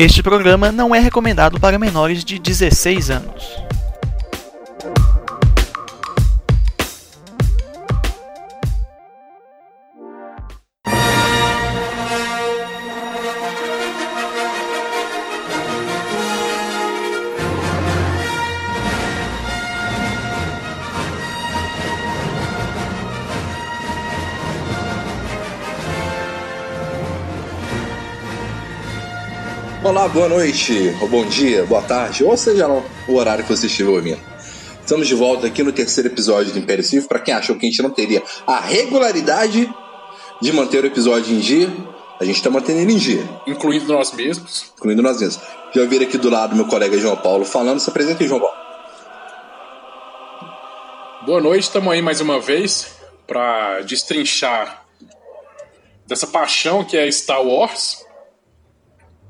Este programa não é recomendado para menores de 16 anos. Olá, boa noite, ou bom dia, boa tarde, ou seja lá o horário que você estiver ouvindo. Estamos de volta aqui no terceiro episódio do Império Civil. Para quem achou que a gente não teria a regularidade de manter o episódio em dia, a gente está mantendo ele em dia, incluindo nós mesmos. incluindo nós mesmos. Já vir aqui do lado meu colega João Paulo falando. Se apresenta aí, João Paulo. Boa noite, estamos aí mais uma vez para destrinchar dessa paixão que é Star Wars.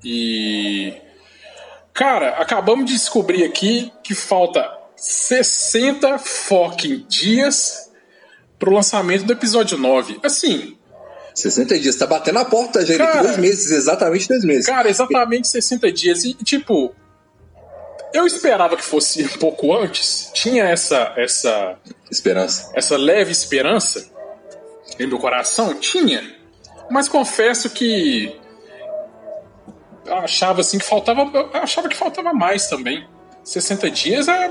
E. Cara, acabamos de descobrir aqui que falta 60 fucking dias pro lançamento do episódio 9. Assim, 60 dias, tá batendo a porta já, Cara. dois meses, exatamente dois meses. cara, exatamente 60 dias. E, tipo, eu esperava que fosse um pouco antes. Tinha essa, essa, Esperança. essa leve esperança em meu coração? Tinha. Mas confesso que achava assim que faltava. Eu achava que faltava mais também. 60 dias é.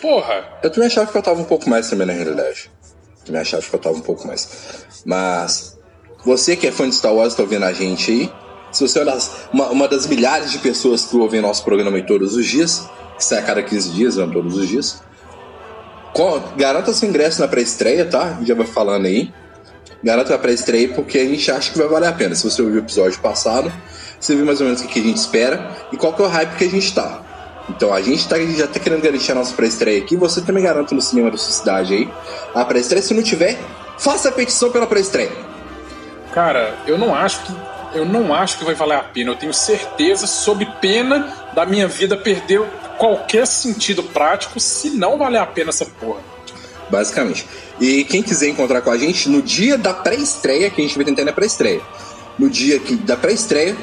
Porra. Eu também achava que faltava um pouco mais também, na realidade. Também achava que faltava um pouco mais. Mas, você que é fã de Star Wars, tá ouvindo a gente aí. Se você é uma das, uma, das milhares de pessoas que ouvem nosso programa aí todos os dias, que sai a cada 15 dias, não todos os dias, garanta seu ingresso na pré-estreia, tá? Já vai falando aí. Garanta a pré-estreia porque a gente acha que vai valer a pena. Se você ouviu o episódio passado, você viu mais ou menos o que a gente espera e qual que é o hype que a gente tá. Então a gente tá, já tá querendo garantir a nossa pré-estreia aqui. Você também garanta no cinema da sua cidade aí. A pré-estreia, se não tiver, faça a petição pela pré-estreia. Cara, eu não acho que. Eu não acho que vai valer a pena. Eu tenho certeza, sob pena da minha vida perder qualquer sentido prático, se não valer a pena essa porra. Basicamente. E quem quiser encontrar com a gente no dia da pré-estreia, que a gente vai tentar na pré-estreia. No dia que, da pré-estreia,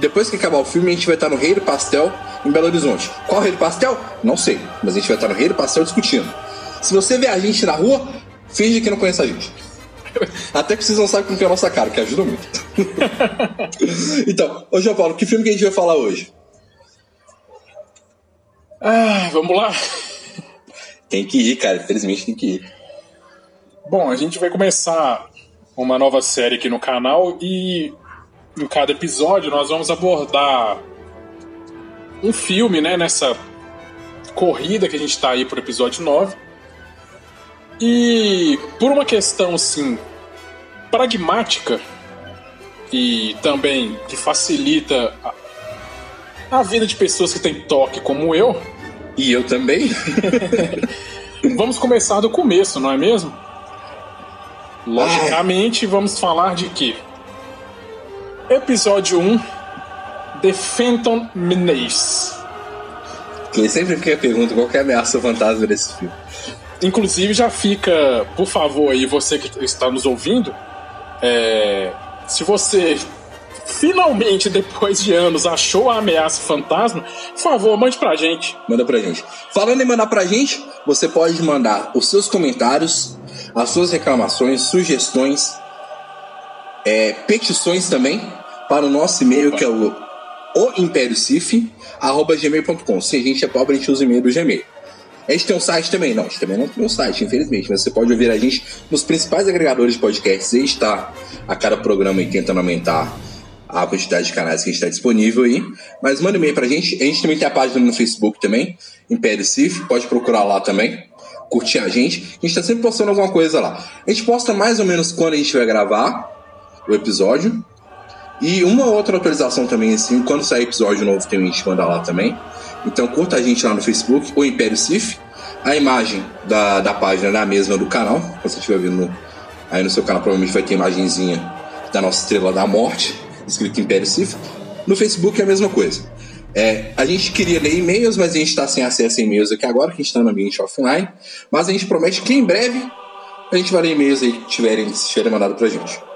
depois que acabar o filme, a gente vai estar no Rei do Pastel em Belo Horizonte. Qual Rei do Pastel? Não sei. Mas a gente vai estar no Rei do Pastel discutindo. Se você vê a gente na rua, finge que não conhece a gente. Até que vocês não sabem como que é a nossa cara, que ajuda muito. então, ô João Paulo, que filme que a gente vai falar hoje? Ah, vamos lá. Tem que ir, cara. Infelizmente tem que ir. Bom, a gente vai começar uma nova série aqui no canal e em cada episódio nós vamos abordar um filme, né, nessa corrida que a gente tá aí pro episódio 9. E por uma questão assim pragmática e também que facilita a, a vida de pessoas que têm toque como eu, E eu também. Vamos começar do começo, não é mesmo? Logicamente, vamos falar de quê? Episódio 1 The Phantom Menace. Porque sempre a pergunta qual que é a ameaça fantasma desse filme. Inclusive, já fica, por favor, aí, você que está nos ouvindo, é, se você finalmente, depois de anos, achou a ameaça fantasma, por favor, mande pra gente. Manda pra gente. Falando em mandar pra gente, você pode mandar os seus comentários, as suas reclamações, sugestões, é, petições também para o nosso e-mail que é o oimperiocif.gmail.com. Se a gente é pobre, a gente usa o e-mail do Gmail. A gente tem um site também? Não, a gente também não tem um site, infelizmente. Mas você pode ouvir a gente nos principais agregadores de podcasts. A gente está a cada programa aí tentando aumentar a quantidade de canais que a gente está disponível aí. Mas manda um e-mail pra gente. A gente também tem a página no Facebook também, Império Cif. Pode procurar lá também. Curtir a gente. A gente tá sempre postando alguma coisa lá. A gente posta mais ou menos quando a gente vai gravar o episódio. E uma outra atualização também, assim, quando sair episódio novo tem a gente manda lá também. Então curta a gente lá no Facebook, o Império Cif. A imagem da, da página é a mesma do canal. Quando você estiver vendo aí no seu canal, provavelmente vai ter imagenzinha da nossa estrela da morte, escrito Império Cif. No Facebook é a mesma coisa. É, a gente queria ler e-mails, mas a gente está sem acesso a e-mails aqui agora, que a gente está no ambiente offline. Mas a gente promete que em breve a gente vai ler e-mails aí que tiverem, se tiverem mandado pra gente.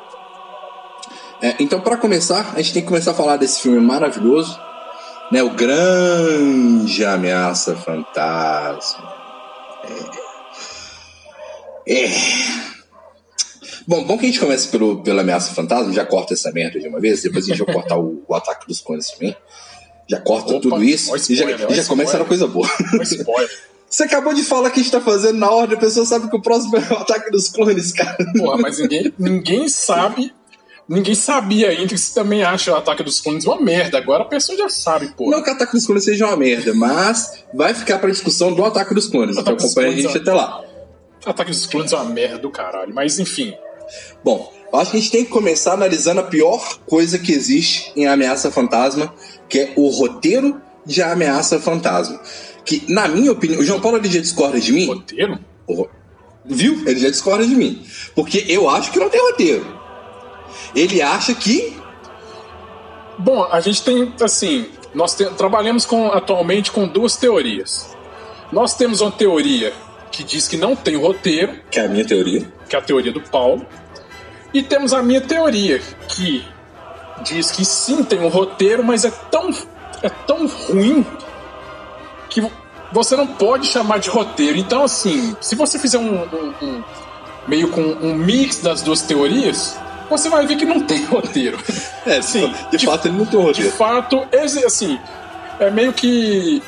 É, então, para começar, a gente tem que começar a falar desse filme maravilhoso, Né, o grande ameaça fantasma. É. é. Bom, bom que a gente comece pelo, pela ameaça fantasma, já corta essa merda de uma vez, depois a gente vai cortar o, o ataque dos clones também. Já corta Opa, tudo isso spoiler, e já, já começa na coisa boa. Você acabou de falar que a gente tá fazendo na ordem, a pessoa sabe que o próximo é o ataque dos clones, cara. Porra, mas ninguém, ninguém sabe. Ninguém sabia ainda que você também acha o ataque dos clones uma merda. Agora a pessoa já sabe, pô. Não que o ataque dos clones seja uma merda, mas vai ficar pra discussão do ataque dos clones. Então acompanha a gente é até lá. Ataque dos clones é uma merda do caralho, mas enfim. Bom, acho que a gente tem que começar analisando a pior coisa que existe em Ameaça Fantasma, que é o roteiro de Ameaça Fantasma. Que, na minha opinião, o João Paulo ele já discorda de mim. Roteiro? Viu? Ele já discorda de mim. Porque eu acho que não tem roteiro. Ele acha que. Bom, a gente tem, assim, nós te, trabalhamos com, atualmente com duas teorias. Nós temos uma teoria que diz que não tem roteiro. Que é a minha teoria. Que é a teoria do Paulo. E temos a minha teoria, que diz que sim, tem um roteiro, mas é tão, é tão ruim que você não pode chamar de roteiro. Então, assim, se você fizer um, um, um meio com um mix das duas teorias, você vai ver que não tem roteiro. É, sim. De, de fato, ele não tem roteiro. De fato, assim, é meio que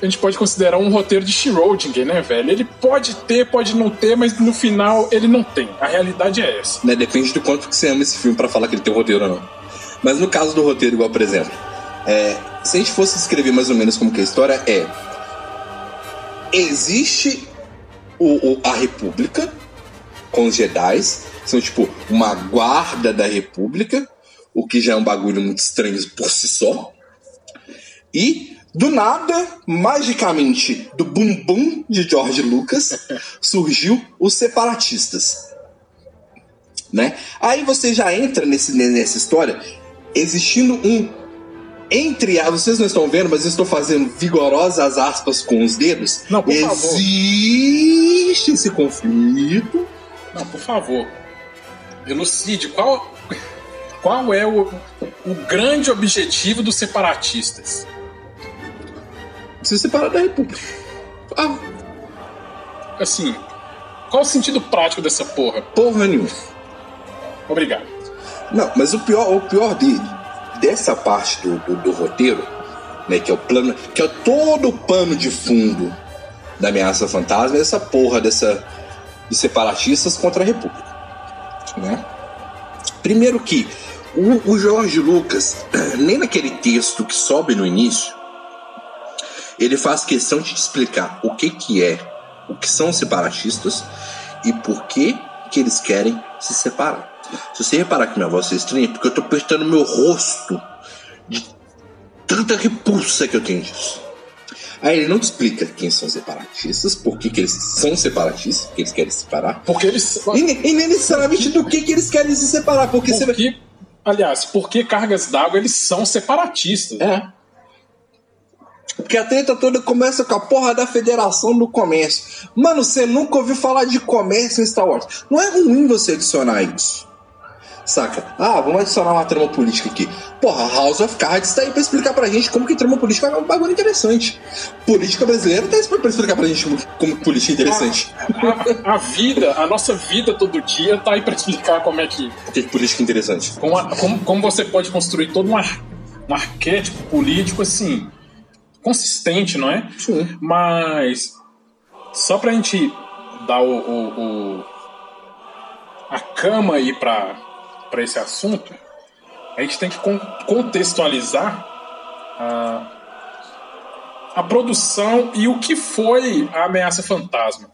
a gente pode considerar um roteiro de Schrödinger, né, velho? Ele pode ter, pode não ter, mas no final ele não tem. A realidade é essa. Né, depende do quanto que você ama esse filme para falar que ele tem roteiro ou não. Mas no caso do roteiro, igual por exemplo, é, se a gente fosse escrever mais ou menos como que a história é existe o, o, a República com os Jedi, são tipo uma guarda da República, o que já é um bagulho muito estranho por si só. E do nada, magicamente, do bumbum de George Lucas, surgiu os separatistas. Né? Aí você já entra nesse, nessa história existindo um entre vocês não estão vendo, mas eu estou fazendo vigorosas aspas com os dedos. Não, por Existe favor. Existe esse conflito. Não, por favor. Elucide qual qual é o, o grande objetivo dos separatistas? Se separar da República. Ah. Assim, qual o sentido prático dessa porra? Porra nenhuma. Obrigado. Não, mas o pior, o pior dele dessa parte do, do, do roteiro, né, que é o plano, que é todo o pano de fundo da ameaça fantasma, é essa porra dessa de separatistas contra a República, né? Primeiro que o, o Jorge Lucas, nem naquele texto que sobe no início, ele faz questão de te explicar o que que é, o que são separatistas e por que que eles querem se separar. Se você reparar que minha voz é estranha, é porque eu tô apertando meu rosto de tanta repulsa que eu tenho disso. Aí ele não te explica quem são separatistas, por que, que eles são separatistas, que eles querem se separar. Porque eles. E, e nem necessariamente do que, que eles querem se separar. Porque, porque você... Aliás, porque cargas d'água eles são separatistas. É. Porque a treta toda começa com a porra da Federação do Comércio. Mano, você nunca ouviu falar de comércio em Star Wars. Não é ruim você adicionar isso. Saca? Ah, vamos adicionar uma trama política aqui. Porra, House of Cards tá aí pra explicar pra gente como que trama política é um bagulho interessante. Política brasileira tá aí pra explicar pra gente como, política é interessante. A, a, a, vida, a nossa vida todo dia tá aí pra explicar como é que. O que é política interessante? Como, a, como, como você pode construir todo um, ar, um arquétipo político assim. consistente, não é? Sim. Mas. Só pra gente dar o, o, o a cama aí pra, para esse assunto, a gente tem que contextualizar a, a produção e o que foi a ameaça fantasma.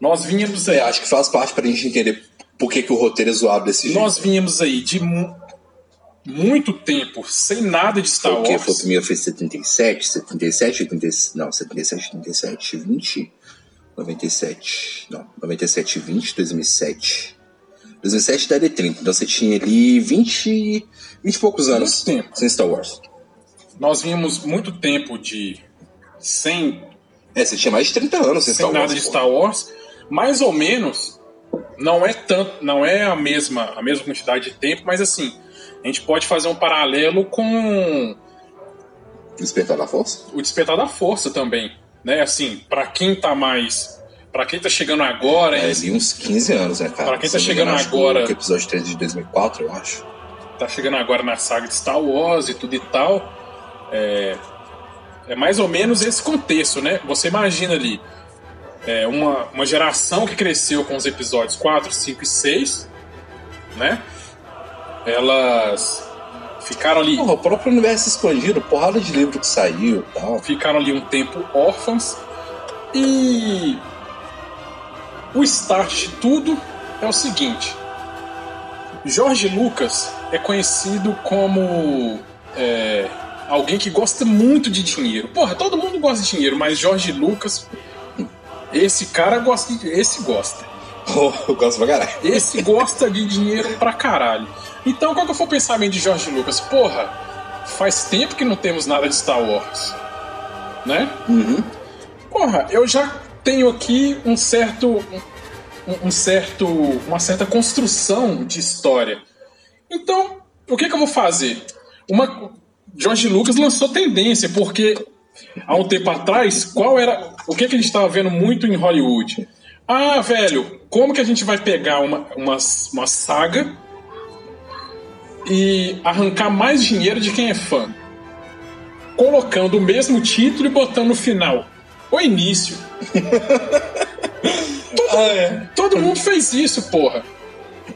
Nós vínhamos aí. Acho que faz parte para a gente entender por que, que o roteiro é zoado desse jeito. Nós vínhamos aí de mu muito tempo sem nada de Star Wars. O Foi o primeiro foi 77, 77, 80, não, 77, 87, 20, 97, não, 97, 20, 2007. 2007 daria 30, então você tinha ali 20, 20 e poucos anos tempo. sem Star Wars. Nós vínhamos muito tempo de. sem. É, você tinha mais de 30 anos sem, sem Star nada Wars, de pô. Star Wars. Mais ou menos, não é tanto, não é a mesma, a mesma quantidade de tempo, mas assim, a gente pode fazer um paralelo com Despertar da Força? O Despertar da Força também, né? Assim, para quem tá mais Pra quem tá chegando agora. É, ali uns 15 anos, né, cara? Pra quem tá chegando agora. Que é episódio 3 de 2004, eu acho. Tá chegando agora na saga de Star Wars e tudo e tal. É, é mais ou menos esse contexto, né? Você imagina ali é, uma, uma geração que cresceu com os episódios 4, 5 e 6, né? Elas ficaram ali. Porra, o próprio universo expandido, porrada de livro que saiu e tal. Ficaram ali um tempo órfãos. E o start de tudo é o seguinte: Jorge Lucas é conhecido como é, alguém que gosta muito de dinheiro. Porra, todo mundo gosta de dinheiro, mas Jorge Lucas, esse cara gosta de, esse gosta. Oh, eu gosto pra caralho. Esse gosta de dinheiro pra caralho. Então, qual que foi o pensamento de Jorge Lucas? Porra, faz tempo que não temos nada de Star Wars. Né? Uhum. Porra, eu já tenho aqui um certo. Um, um certo. uma certa construção de história. Então, o que, que eu vou fazer? Uma. George Lucas lançou tendência, porque há um tempo atrás, qual era. O que, que a gente estava vendo muito em Hollywood? Ah, velho, como que a gente vai pegar uma, uma, uma saga e arrancar mais dinheiro de quem é fã? Colocando o mesmo título e botando no final. O início. todo, Ah, é. todo mundo fez isso, porra.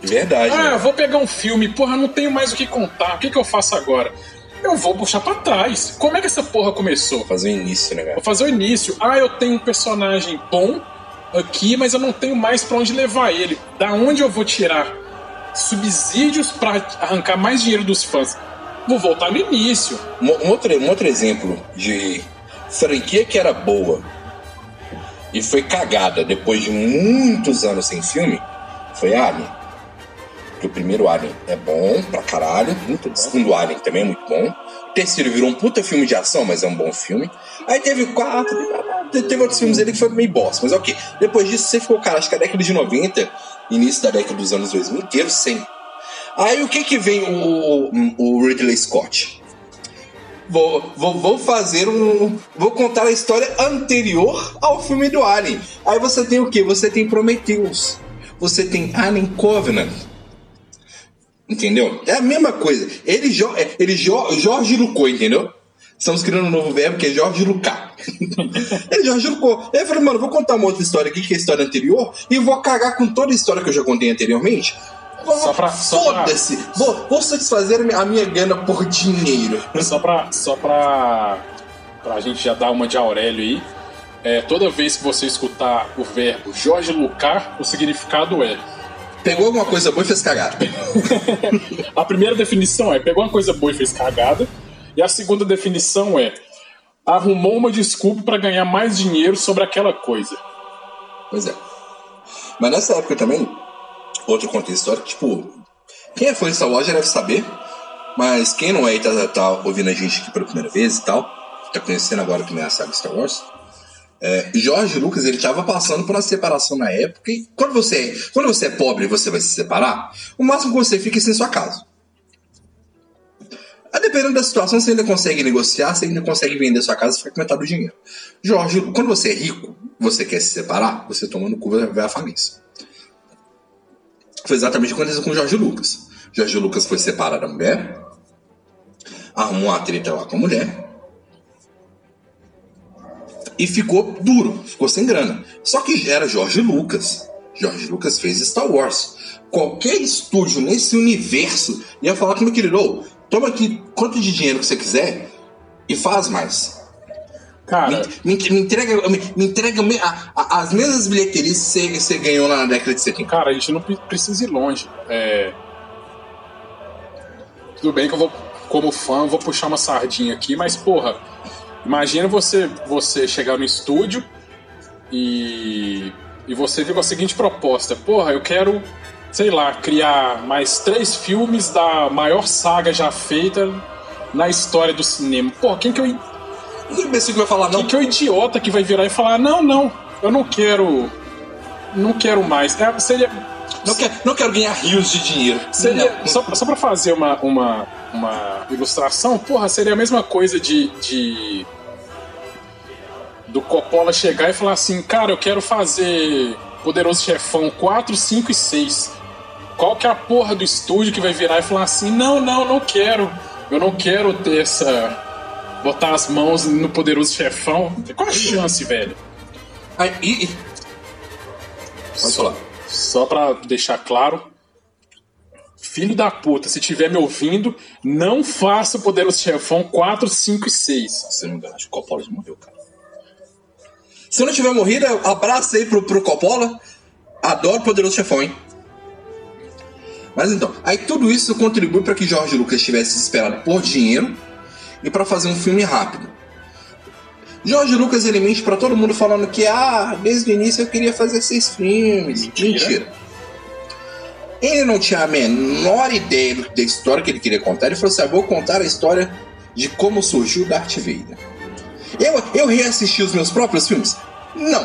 Verdade. Ah, né? vou pegar um filme, porra, não tenho mais o que contar. O que, que eu faço agora? Eu vou puxar pra trás. Como é que essa porra começou? Fazer o início, né, cara? Vou fazer o início. Ah, eu tenho um personagem bom aqui, mas eu não tenho mais pra onde levar ele. Da onde eu vou tirar subsídios pra arrancar mais dinheiro dos fãs? Vou voltar no início. Um, um outro, um outro exemplo de franquia que era boa e foi cagada depois de muitos anos sem filme foi Alien. Porque o primeiro Alien é bom pra caralho. Muito bom. O segundo Alien também é muito bom. O terceiro virou um puta filme de ação, mas é um bom filme. Aí teve o quatro, teve outros filmes ali que foi meio bosta, mas ok. Depois disso você ficou, cara, acho que a década de 90, início da década dos anos 2000 inteiro sem. Aí o que que vem o, o Ridley Scott? Vou, vou, vou fazer um. Vou contar a história anterior ao filme do Alien. Aí você tem o que? Você tem Prometheus. Você tem Alien Covenant. Entendeu? É a mesma coisa. Ele, jo, é, ele jo, Jorge Lucou, entendeu? Estamos criando um novo verbo que é Jorge Lucar. ele Jorge Lucou. Eu falei, mano, vou contar uma outra história aqui, que é a história anterior, e vou cagar com toda a história que eu já contei anteriormente. Só pra- só pra- Foda-se! Vou, vou satisfazer a minha- a minha gana por dinheiro. Só pra, só pra, pra gente já dar uma de Aurélio aí. É, toda vez que você escutar o verbo Jorge Lucar, o significado é Pegou alguma coisa boa e fez cagada. A primeira definição é pegou uma coisa boa e fez cagada. E a segunda definição é arrumou uma desculpa para ganhar mais dinheiro sobre aquela coisa. Pois é. Mas nessa época também, outro contexto histórico, tipo, quem é fã de Star Wars já deve saber, mas quem não é e tá, tá ouvindo a gente aqui pela primeira vez e tal, tá conhecendo agora também a saga Star Wars, é, Jorge Lucas, ele tava passando por uma separação na época, e quando você, é, quando você é pobre e você vai se separar, o máximo que você fica é sem sua casa. A dependendo da situação, você ainda consegue negociar, você ainda consegue vender sua casa e ficar com metade do dinheiro. Jorge, quando você é rico, você quer se separar, você toma no cu vai vai à falência. Foi exatamente o que aconteceu com o Jorge Lucas. Jorge Lucas foi separar da mulher, arrumou uma treta lá com a mulher e ficou duro, ficou sem grana. Só que era Jorge Lucas. Jorge Lucas fez Star Wars. Qualquer estúdio nesse universo ia falar com meu querido, "Ô, toma aqui quanto de dinheiro que você quiser e faz mais. Cara, Me, me- me entrega, me, me entrega a- a- as mesmas bilheterias que você, ganhou na década de 70. cara, a gente não pre- precisa ir longe. É... Tudo bem que eu vou, como fã, vou puxar uma sardinha aqui, mas porra, imagina você, você chegar no estúdio e, e você vir com a seguinte proposta: porra, eu quero, sei lá, criar mais três filmes da maior saga já feita na história do cinema. Porra, quem que eu O imbecil que vai falar, não, Quem que é o idiota que vai virar e falar: não, não, eu não quero. Não quero mais. É, seria. não, quero, não quero ganhar rios de dinheiro. seria Não. só, só pra fazer uma, uma, uma ilustração, porra, seria a mesma coisa de, de do Coppola chegar e falar assim, cara, eu quero fazer Poderoso Chefão 4, 5 e 6. Qual que é a porra do estúdio que vai virar e falar assim, não, não, não quero. Eu não quero ter essa. Botar as mãos no Poderoso Chefão. Qual a chance, velho? Aí, e, e... Pode só, falar. Só pra deixar claro. Filho da puta, se tiver me ouvindo, não faça o Poderoso Chefão 4, 5 e 6. Se não acho que o Coppola já morreu, cara. Se eu não tiver morrido, abraço aí pro, pro Coppola. Adoro Poderoso Chefão, hein? Mas então, aí tudo isso contribui para que George Lucas tivesse esperado por dinheiro e para fazer um filme rápido. George Lucas ele mente para todo mundo falando que ah, desde o início eu queria fazer seis filmes. Mentira. Mentira. Ele não tinha a menor ideia da história que ele queria contar. Ele falou assim: ah, vou contar a história de como surgiu Darth Vader. Eu, eu reassisti os meus próprios filmes? Não.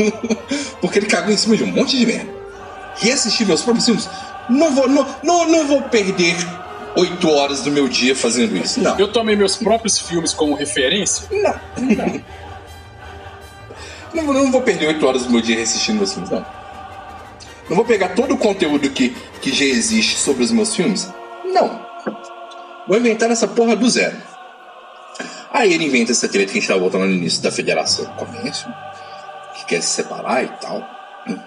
Porque ele cagou em cima de um monte de merda. Reassistir meus próprios filmes? Não vou, não, não, não vou perder oito horas do meu dia fazendo isso. Não. Eu tomei meus próprios filmes como referência? Não. Não. não, não vou perder oito horas do meu dia reassistindo meus filmes, não. Não vou pegar todo o conteúdo que, que já existe sobre os meus filmes? Não. Vou inventar essa porra do zero. Aí ele inventa essa treta que a gente tava voltando no início da Federação Comércio, que quer se separar e tal. Hum.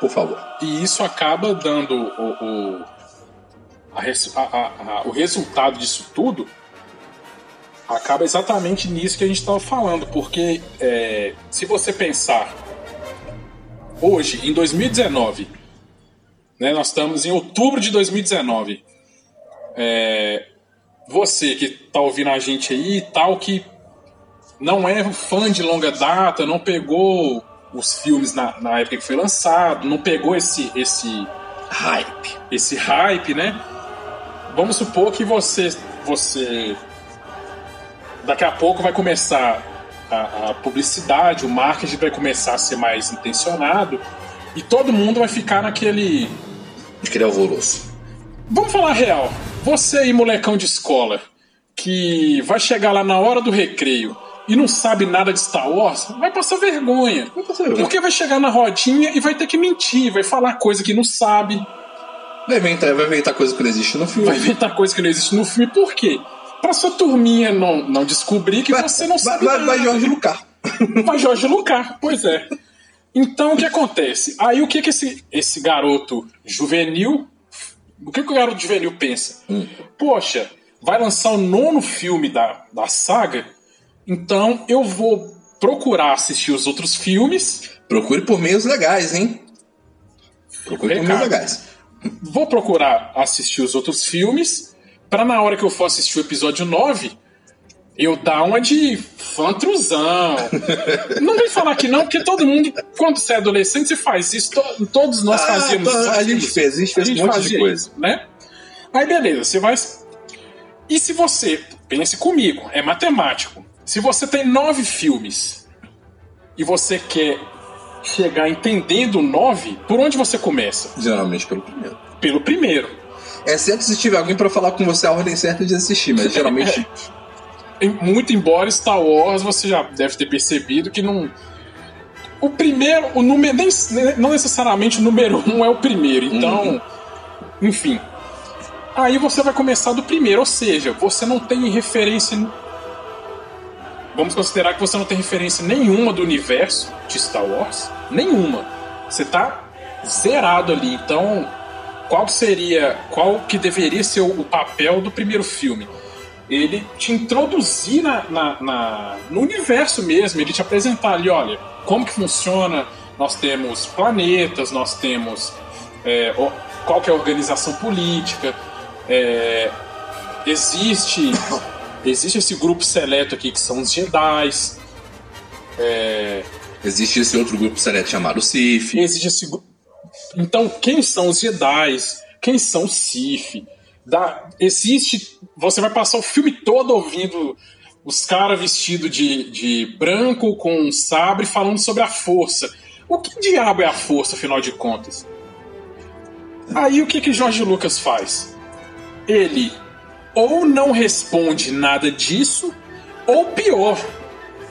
Por favor. E isso acaba dando o, o, a a- o resultado disso tudo acaba exatamente nisso que a gente estava falando, porque é, se você pensar hoje, em 2019, né, nós estamos em outubro de 2019, é, você que está ouvindo a gente aí e tal, que não é fã de longa data, não pegou os filmes na, na época que foi lançado, não pegou esse, esse, Hype. esse hype, né? Vamos supor que você, você daqui a pouco vai começar a, a publicidade, o marketing vai começar a ser mais intencionado e todo mundo vai ficar naquele. Aquele alvoroço. Vamos falar real. Você aí, molecão de escola, que vai chegar lá na hora do recreio e não sabe nada de Star Wars, vai passar vergonha. Vai passar vergonha. Porque vai chegar na rodinha e vai ter que mentir, vai falar coisa que não sabe, Vai inventar, vai inventar coisa que não existe no filme. vai inventar coisa que não existe no filme. Por quê? Pra sua turminha não, não descobrir que Vai- você não vai, sabe vai, nada. vai Jorge Lucar. Vai Jorge Lucar, pois é. Então o que acontece? Aí o que, que esse, esse garoto juvenil. O que, que o garoto juvenil pensa? Poxa, vai lançar o nono filme da, da saga, então eu vou procurar assistir os outros filmes, Procure por meios legais, hein? Procure por Recado. meios legais. Vou procurar assistir os outros filmes, pra na hora que eu for assistir o episódio 9, eu dar uma de fantruzão. não vem falar que não, porque todo mundo, quando você é adolescente, você faz isso. To- todos nós Ah, fazíamos tá, a gente fez, a gente fez um monte de coisa. isso, né? Aí beleza, você vai. E se você, pense comigo, é matemático. Se você tem nove filmes e você quer chegar entendendo nove, por onde você começa? Geralmente pelo primeiro. Pelo primeiro. Exceto se tiver alguém pra falar com você a ordem certa de assistir, mas geralmente. Muito embora Star Wars você já deve ter percebido que não. O primeiro, o número. Nem, não necessariamente o número um é o primeiro. Então, enfim. Aí você vai começar do primeiro, ou seja, você não tem referência. Vamos considerar que você não tem referência nenhuma do universo de Star Wars. Nenhuma. Você tá zerado ali. Então, qual seria. Qual que deveria ser o papel do primeiro filme? ele te introduzir na, na- na- no universo mesmo, ele te apresentar ali, olha, como que funciona, nós temos planetas, nós temos é, qual que é a organização política, é, existe existe esse grupo seleto aqui que são os Jedi, Existe esse outro grupo seleto chamado Sif. existe esse então quem são os Jedi, quem são os Sith, da, existe. Você vai passar o filme todo ouvindo os caras vestidos de, de branco com um sabre falando sobre a força. O que diabo é a força, afinal de contas? Aí o que que Jorge Lucas faz? Ele ou não responde nada disso, ou pior,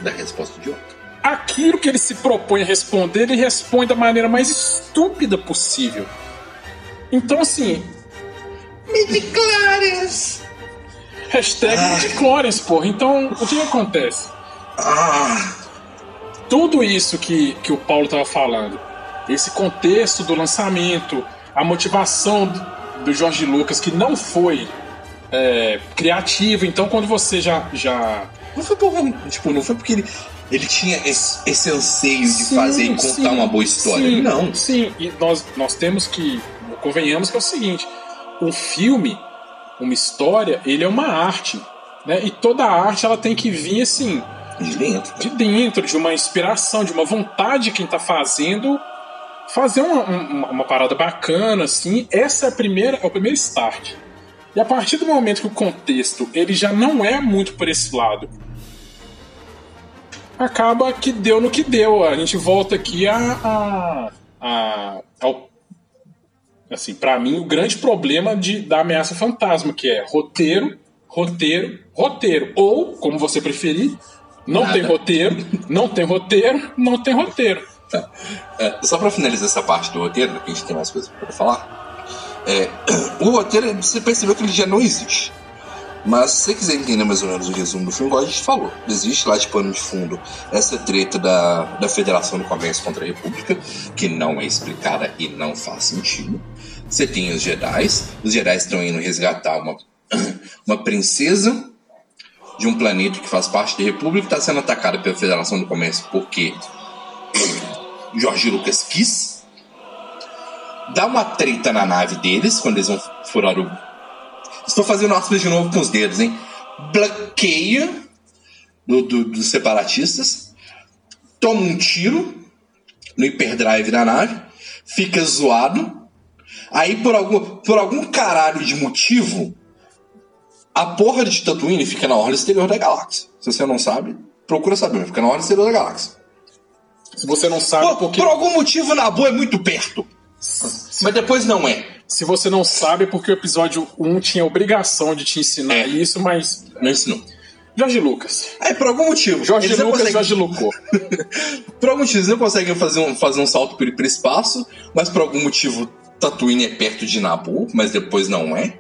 Da resposta idiota. aquilo que ele se propõe a responder, ele responde da maneira mais estúpida possível. Então, assim, Midichlorians! hashtag midichlorians, porra. Então, o que, acontece? Ah! Tudo isso que, que o Paulo estava falando, esse contexto do lançamento, a motivação do Jorge Lucas, que não foi é, criativo, então quando você já, já Não foi por. Tipo, não foi porque ele, ele tinha esse, esse anseio de Sim, fazer e contar sim, uma boa história. Sim, não. Sim, e nós, nós temos que. Convenhamos que é o seguinte: um filme, uma história, ele é uma arte. Né? E toda arte ela tem que vir assim, De dentro. de dentro, de uma inspiração, de uma vontade de quem tá fazendo fazer uma, uma, uma parada bacana, assim. Essa é a primeira, é o primeiro start. E a partir do momento que o contexto ele já não é muito por esse lado, acaba que deu no que deu. A gente volta aqui a, a, a ao assim, para mim o grande problema de da ameaça fantasma, que é roteiro, roteiro, roteiro ou, como você preferir, não Nada. tem roteiro, não tem roteiro, não tem roteiro. Tá. É, só pra finalizar essa parte do roteiro, que a gente tem mais coisas pra falar. É, o roteiro, você percebeu que ele já não existe. Mas se você quiser entender mais ou menos o resumo do filme, igual a gente falou, existe lá de pano de fundo essa treta da, da Federação do Comércio contra a República, que não é explicada e não faz sentido. Você tem os Jedi, os Jedi estão indo resgatar uma, uma princesa de um planeta que faz parte da República está sendo atacada pela Federação do Comércio porque Jorge Lucas quis. Dá uma treta na nave deles quando eles vão furar o. Estou fazendo aspas de novo com os dedos, hein? Bloqueia do, do- dos separatistas. Toma um tiro no hiperdrive da nave. Fica zoado. Aí, por algum, por algum caralho de motivo, a porra de Tatooine fica na orla exterior da galáxia. Se você não sabe, procura saber. Fica na orla exterior da galáxia. Se você não sabe Por, porque por algum motivo, Nabu é muito perto. Mas depois não é. se você não sabe é porque o episódio 1 tinha a obrigação de te ensinar É. isso, mas Não ensinou. Jorge Lucas. Aí, por algum motivo. Jorge eles Lucas, conseguem- Jorge Lucou. Por algum motivo, eles não conseguem fazer um, fazer um salto para espaço, mas por algum motivo, Tatooine é perto de Nabu, mas depois não é.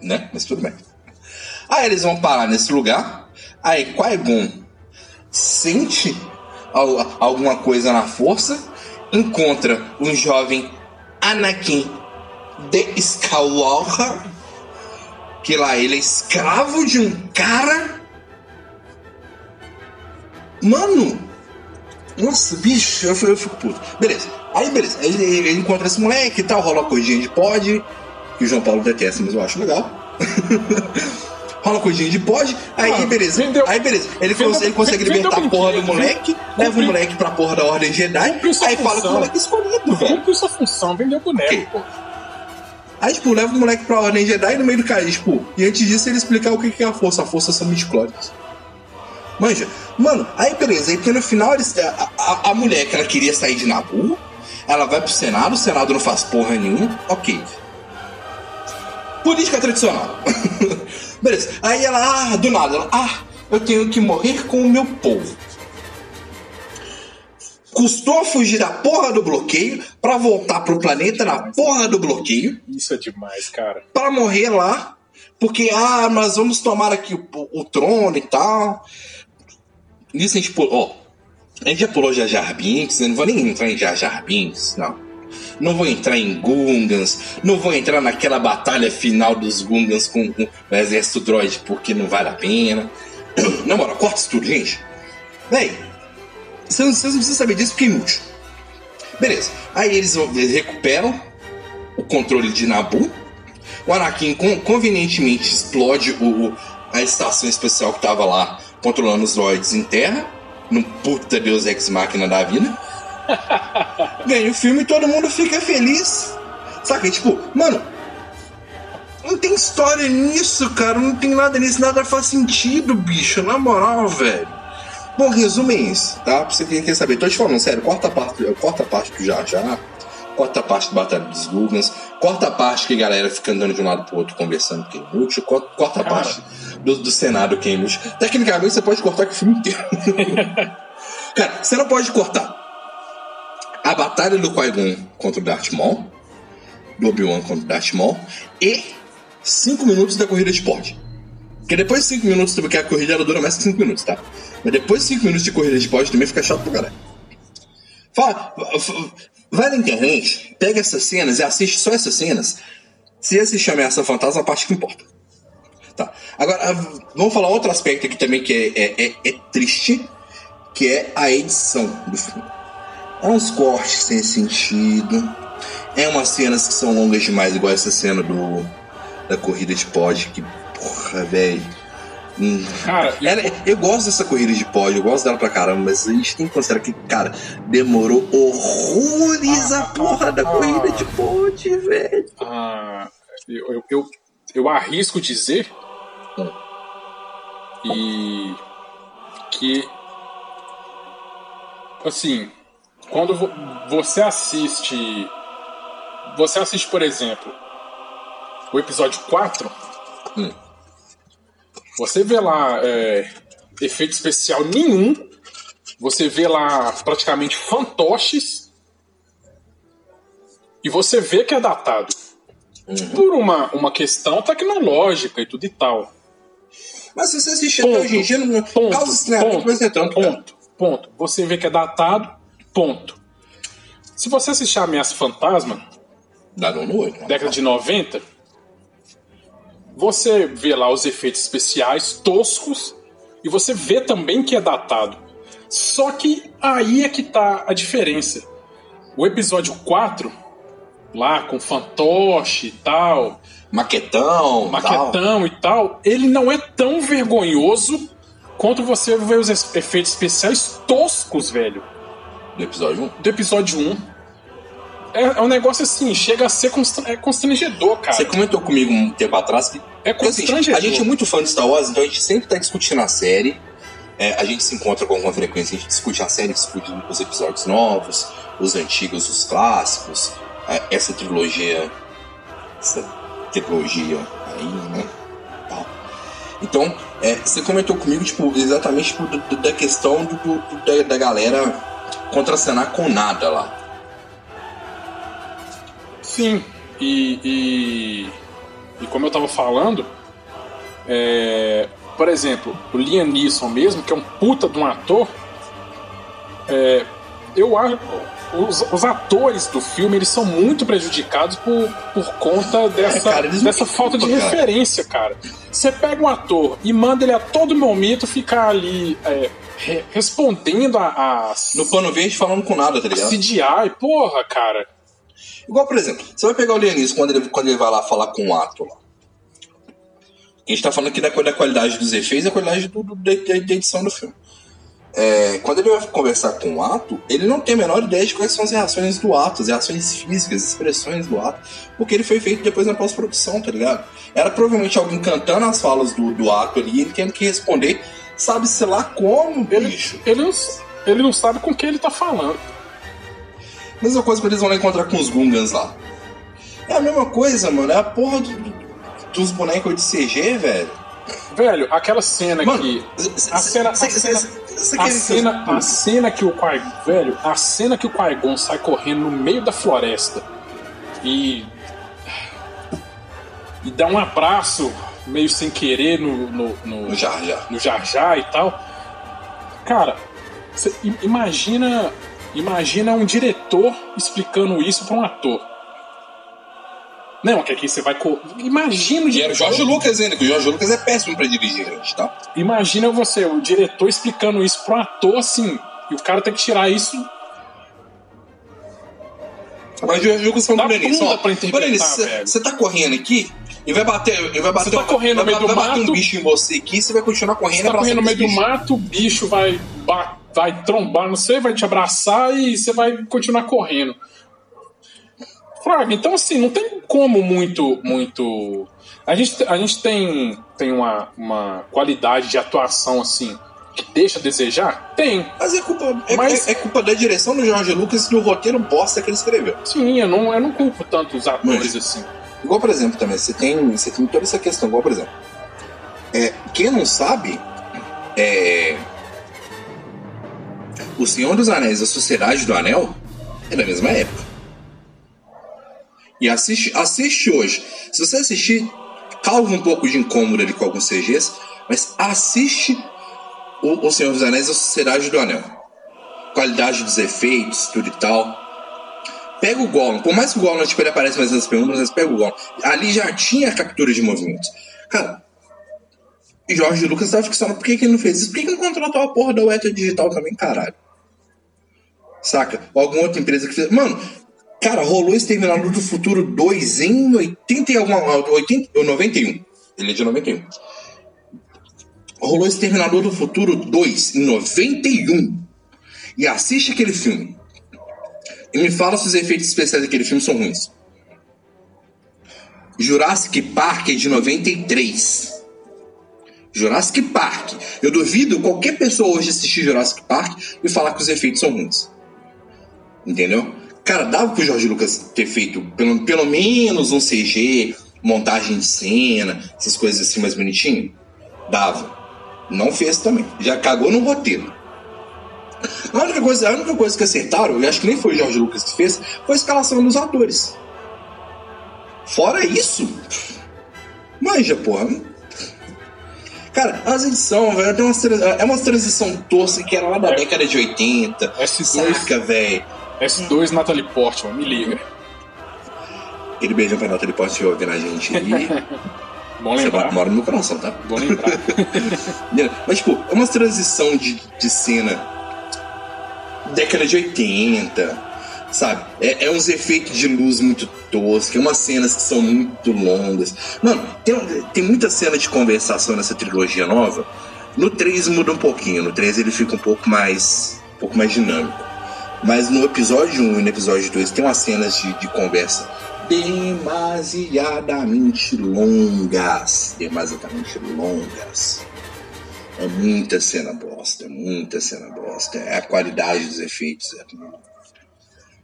Né? Mas tudo bem. Aí eles vão parar nesse lugar. Aí Qui-Gon sente al- alguma coisa na força, encontra um jovem Anakin de Skywalker, que lá ele é escravo de um cara. Mano, nossa, bicho, eu, fico- eu fico puto. Beleza. Aí, beleza. Ele, ele encontra esse moleque e tal, rola uma coisinha de pod, que o João Paulo detesta, mas eu acho legal. rola coisinha de pod, aí Ah, beleza. vendeu- aí beleza. Ele, vendeu- consegue, ele consegue vendeu libertar a porra do moleque, leva o moleque pra porra da Ordem Jedi, aí fala que o função. moleque é escolhido, velho. Cumpriu sua função, vendeu boneco, Ok. pô. Aí, tipo, leva o moleque pra Ordem Jedi no meio do cara, tipo, e antes disso ele explicar o que que é a força. A força são midichlorians. Manja. Mano, aí beleza, aí porque no final eles, a, a, a mulher que ela queria sair de Nabu, ela vai pro Senado, o Senado não faz porra nenhuma, ok. Política tradicional. beleza. Aí ela, ah, do nada, ela, ah, eu tenho que morrer com o meu povo. Custou fugir da porra do bloqueio pra voltar pro planeta na porra do bloqueio Isso é demais, cara. para morrer lá, porque ah, nós vamos tomar aqui o, o trono e tal. Nisso a gente pulou, ó, a gente já pulou Jar Jar Binks, eu não vou nem entrar em Jar Jar Binks, não. Não vou entrar em Gungans, não vou entrar naquela batalha final dos Gungans com, com o exército droid, porque não vale a pena. Na moral, corta isso tudo, gente. Véi, vocês não precisam saber disso porque é inútil. Beleza, aí eles, recuperam o controle de Nabu. O Anakin con- convenientemente explode o, a estação especial que tava lá controlando os droids em terra. Num puta Deus Ex Máquina da vida. Ganha o filme e todo mundo fica feliz. Saca? Tipo, mano. Não tem história nisso, cara. Não tem nada nisso. Nada faz sentido, bicho. Na moral, velho. Bom, resumo é isso, tá? Pra você quem quer saber. Tô te falando, sério. Corta a parte, corta a parte do já já. corta a parte do Batalha dos Gugans, corta a parte que a galera fica andando de um lado pro outro conversando que é inútil, corta, corta a Cara. parte do, do Senado que é inútil. Tecnicamente você pode cortar que o filme inteiro. Cara, você não pode cortar a batalha do Qui-Gon contra o Darth Maul, do Obi-Wan contra o Darth Maul, e 5 minutos da corrida de pod. Porque depois de 5 minutos, porque a corrida ela dura mais que 5 minutos, tá? Mas depois de 5 minutos de corrida de pod também fica chato pra caralho. Fala, vai na internet, pega essas cenas e assiste só essas cenas. Se assistir Ameaça Fantasma, a parte que importa. Tá. Agora, vamos falar outro aspecto aqui também que é, é, é- é triste, que é a edição do filme. É uns cortes sem sentido. É umas cenas que são longas demais, igual essa cena do da corrida de pod, que porra, velho. Hum. Cara, eu- Ela- eu gosto dessa corrida de pod, eu gosto dela pra caramba, mas a gente tem que considerar que, cara, demorou horrores a porra da corrida de pod, velho. Ah, eu, eu, eu, eu arrisco dizer e que assim quando vo- você assiste você assiste por exemplo o episódio 4 Hum. você vê lá é, efeito especial nenhum você vê lá praticamente fantoches e você vê que é datado por uma, uma questão tecnológica e tudo e tal. Mas se você assistir Ponto. até hoje em dia, não Ponto. causa estranhamento, Ponto. Ponto. Ponto. Você vê que é datado. Ponto. Se você assistir Ameaça Fantasma, Dá não no olho. né? década de 90, você vê lá os efeitos especiais toscos e você vê também que é datado. Só que aí é que tá a diferença. O episódio 4, lá com fantoche e tal, Maquetão, tal. maquetão e tal, ele não é tão vergonhoso quanto você vê os efeitos especiais toscos, velho, do episódio 1. do episódio 1. É, é um negócio assim, chega a ser constra- é constrangedor, cara. Você comentou comigo um tempo atrás que. É assim, constrangedor. a gente é muito fã de Star Wars, então a gente sempre tá discutindo a série. É, a gente se encontra com alguma frequência, a gente discute a série, discute os episódios novos, os antigos, os clássicos, é, essa trilogia. Essa trilogia aí, né? Tal. Então, é, você comentou comigo, tipo, exatamente tipo, da questão do, do- do- da, da galera contracenar com nada lá. Sim, e, e, e como eu tava falando, é, por exemplo, o Liam Neeson mesmo, que é um puta de um ator, é, eu acho os, os atores do filme eles são muito prejudicados por, por conta dessa, cara, eles não dessa falta de cara. referência, cara. Você pega um ator e manda ele a todo momento ficar ali é, re- respondendo a, a No pano verde falando com nada, tá ligado? CGI, porra, cara. Igual, por exemplo, você vai pegar o Leonis quando ele, quando ele vai lá falar com o ato lá. A gente tá falando aqui da, da qualidade dos efeitos e da qualidade do, do- da, da- edição do filme. É, quando ele vai conversar com o ato, ele não tem a menor ideia de quais são as reações do ato, as reações físicas, as expressões do ato, porque ele foi feito depois na pós-produção, tá ligado? Era provavelmente alguém cantando as falas do, do ato ali, ele tendo que responder, sabe-se lá como, bicho. Ele não, ele não sabe com quem ele tá falando. Mesma coisa quando eles vão lá encontrar com os Gungans lá. É a mesma coisa, mano. É a porra do- do- dos bonecos de CG, velho. Velho, aquela cena Mano, que. A cena. A cê- cena, cê- a cena, a cena que o Qui velho, a cena que o Qui-Gon sai correndo no meio da floresta e e dá um abraço meio sem querer no no, no, No Jar Jar. no Jar Jar e tal. Cara, imagina imagina um diretor explicando isso pra um ator. Não, que aqui você vai. co- Imagina o E era o Jorge Lucas ainda, que o Jorge Lucas é péssimo pra dirigir, gente, tá? Imagina você, o diretor explicando isso pro ator assim, e o cara tem que tirar isso. Mas o Jorge Lucas falou Dá pro Denis, bunda ó, pra interpretar, Denis, velho. você tá correndo aqui e vai bater, e vai bater, tá correndo no vai, meio do vai mato. um bicho em você aqui, você vai continuar correndo Você tá correndo no meio do mato, o bicho vai, vai trombar, não sei, vai te abraçar e você vai continuar correndo. Fraga, então assim, não tem como muito. muito. A gente, a gente tem, tem uma, uma qualidade de atuação assim que deixa a desejar? Tem. Mas é culpa, é, Mas- é- é culpa da direção do Jorge Lucas e do roteiro bosta que ele escreveu. Sim, eu não, eu não culpo tanto os atores assim. Igual, por exemplo, também, você tem, você tem toda essa questão. Igual, por exemplo, é, quem não sabe, é, O Senhor dos Anéis a Sociedade do Anel é da mesma época. E assiste, assiste hoje. Se você assistir, causa um pouco de incômodo ali com alguns CGs, mas assiste o, o Senhor dos Anéis a Sociedade do Anel. Qualidade dos efeitos, tudo e tal. Pega o Gollum, por mais que o Gollum tipo, ele aparece mais nas perguntas, mas pega o Gollum. Ali já tinha captura de movimentos. Cara, Jorge Lucas tava ficando, por que, que ele não fez isso? Por que, que não contratou a porra da Weta Digital também, caralho? Saca? Ou alguma outra empresa que fez. Mano, cara, rolou Exterminador do Futuro 2 em 80 e alguma. 80, ou 91. Ele é de 91. Rolou Exterminador do Futuro 2 em 91. E assiste aquele filme. E me fala se os efeitos especiais daquele filme são ruins. Jurassic Park é de 93. Jurassic Park. Eu duvido qualquer pessoa hoje assistir Jurassic Park e falar que os efeitos são ruins. Entendeu? Cara, dava pro Jorge Lucas ter feito pelo, pelo menos um CG, montagem de cena, essas coisas assim mais bonitinho? Dava. Não fez também. Já cagou no roteiro. A única coisa, a única coisa que acertaram, e acho que nem foi o Jorge Lucas que fez, foi a escalação dos atores. Fora isso, manja, porra. Cara, as edições, velho, umas, é uma transição tosca que era lá da É. década de 80. S2, Saca, velho. S2 Natalie Portman, me liga. Aquele beijão pra Natalie Portman ouvir na gente aí. Bom Você lembrar. mora no meu coração, tá? Bom lembrar. Mas, tipo, é uma transição de, de cena década de 80, sabe? É, é uns efeitos de luz muito toscos, é umas cenas que são muito longas. Mano, tem, tem muita cena de conversação nessa trilogia nova. No 3 muda um pouquinho, no 3 ele fica um pouco mais, um pouco mais dinâmico. Mas no episódio 1 e no episódio 2 tem umas cenas de, de conversa demasiadamente longas. Demasiadamente longas. É muita cena bosta, é muita cena bosta. É a qualidade dos efeitos. é-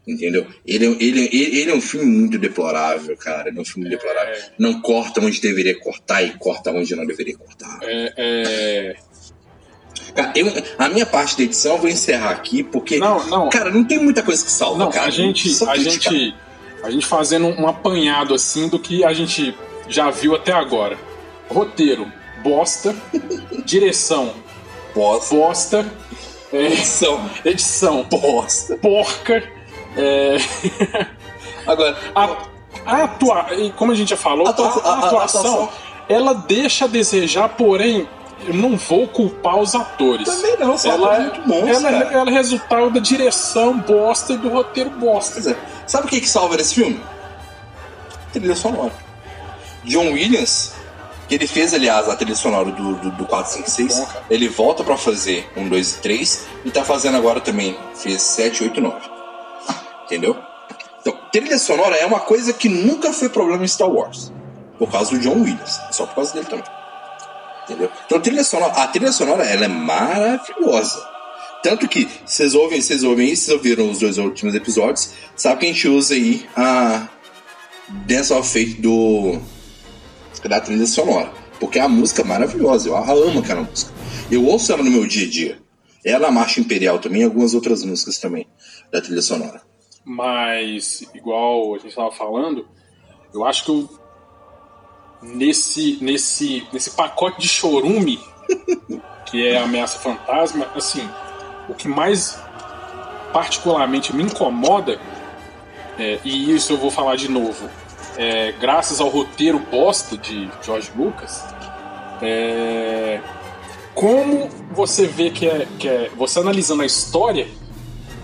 Entendeu? Ele, é- ele, ele, ele é um filme muito deplorável, cara. Ele é um filme deplorável. Não corta onde deveria cortar e corta onde não deveria cortar. É, é... Cara, eu- a minha parte da edição eu vou encerrar aqui, porque. Não, não. Cara, não tem muita coisa que salva, Não, cara. a gente, Só a gente, a gente fazendo um apanhado assim do que a gente já viu até agora. Roteiro, bosta. Direção, Bosta. bosta. É, Edição. edição, Bosta. porca. É, Agora, a, a atua, como a gente já falou, a, Atua- a- a- atuação, atuação. ela deixa a desejar, porém, eu não vou culpar os atores. Também não, são ela, atores muito bons, ela, ela é resultado da direção bosta e do roteiro bosta. Pois é. Sabe o que, que salva nesse filme? Trilha sonora. John Williams, que ele fez, aliás, a trilha sonora do, do, do 456, Bom, cara. ele volta pra fazer um, dois e três e tá fazendo agora também. Fez 7, 8, 9. Entendeu? Então, trilha sonora é uma coisa que nunca foi problema em Star Wars. Por causa do John Williams. Só por causa dele também. Entendeu? Então, trilha sonora, a trilha sonora ela é maravilhosa. Tanto que vocês ouvem, vocês ouvem isso, vocês ouviram os dois últimos episódios, sabe que a gente usa aí a Dance of Fate do da trilha sonora, porque a música é maravilhosa, eu a amo aquela música. Eu ouço ela no meu dia a dia. Ela, a Marcha Imperial também, e algumas outras músicas também da trilha sonora. Mas, igual a gente estava falando, eu acho que eu, nesse, nesse, nesse pacote de chorume, que é a ameaça fantasma, assim, o que mais particularmente me incomoda, é, e isso eu vou falar de novo, é, graças ao roteiro bosta de George Lucas, é, como você vê que é, que é. Você analisando a história,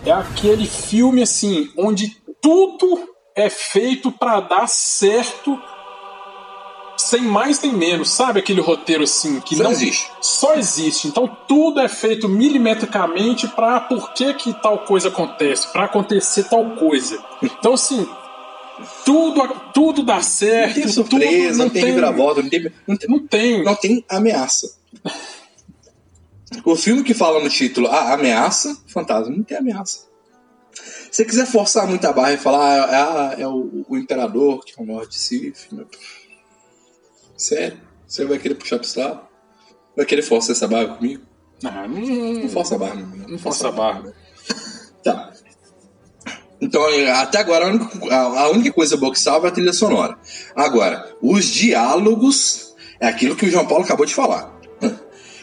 é aquele filme assim, onde tudo é feito pra dar certo sem mais nem menos, sabe aquele roteiro assim que Só não existe. Só existe. Então tudo é feito milimetricamente para por que que tal coisa acontece, Pra acontecer tal coisa. Então assim, tudo tudo dá certo, Não tem tudo surpresa, não, tem reviravolta, não tem, não tem, não tem. não tem ameaça. O filme que fala no título a ameaça, fantasma, não tem ameaça. Se você quiser forçar muita barra e falar, ah, é o, o imperador que é o norte de Sif, sério? Você vai querer puxar pro lado? Vai querer forçar essa barra comigo? Ah, não, Não força a barra, não. não força a barra. Tá. Então, até agora, a única, a- única coisa boa que salva é a trilha sonora. Agora, os diálogos é aquilo que o João Paulo acabou de falar.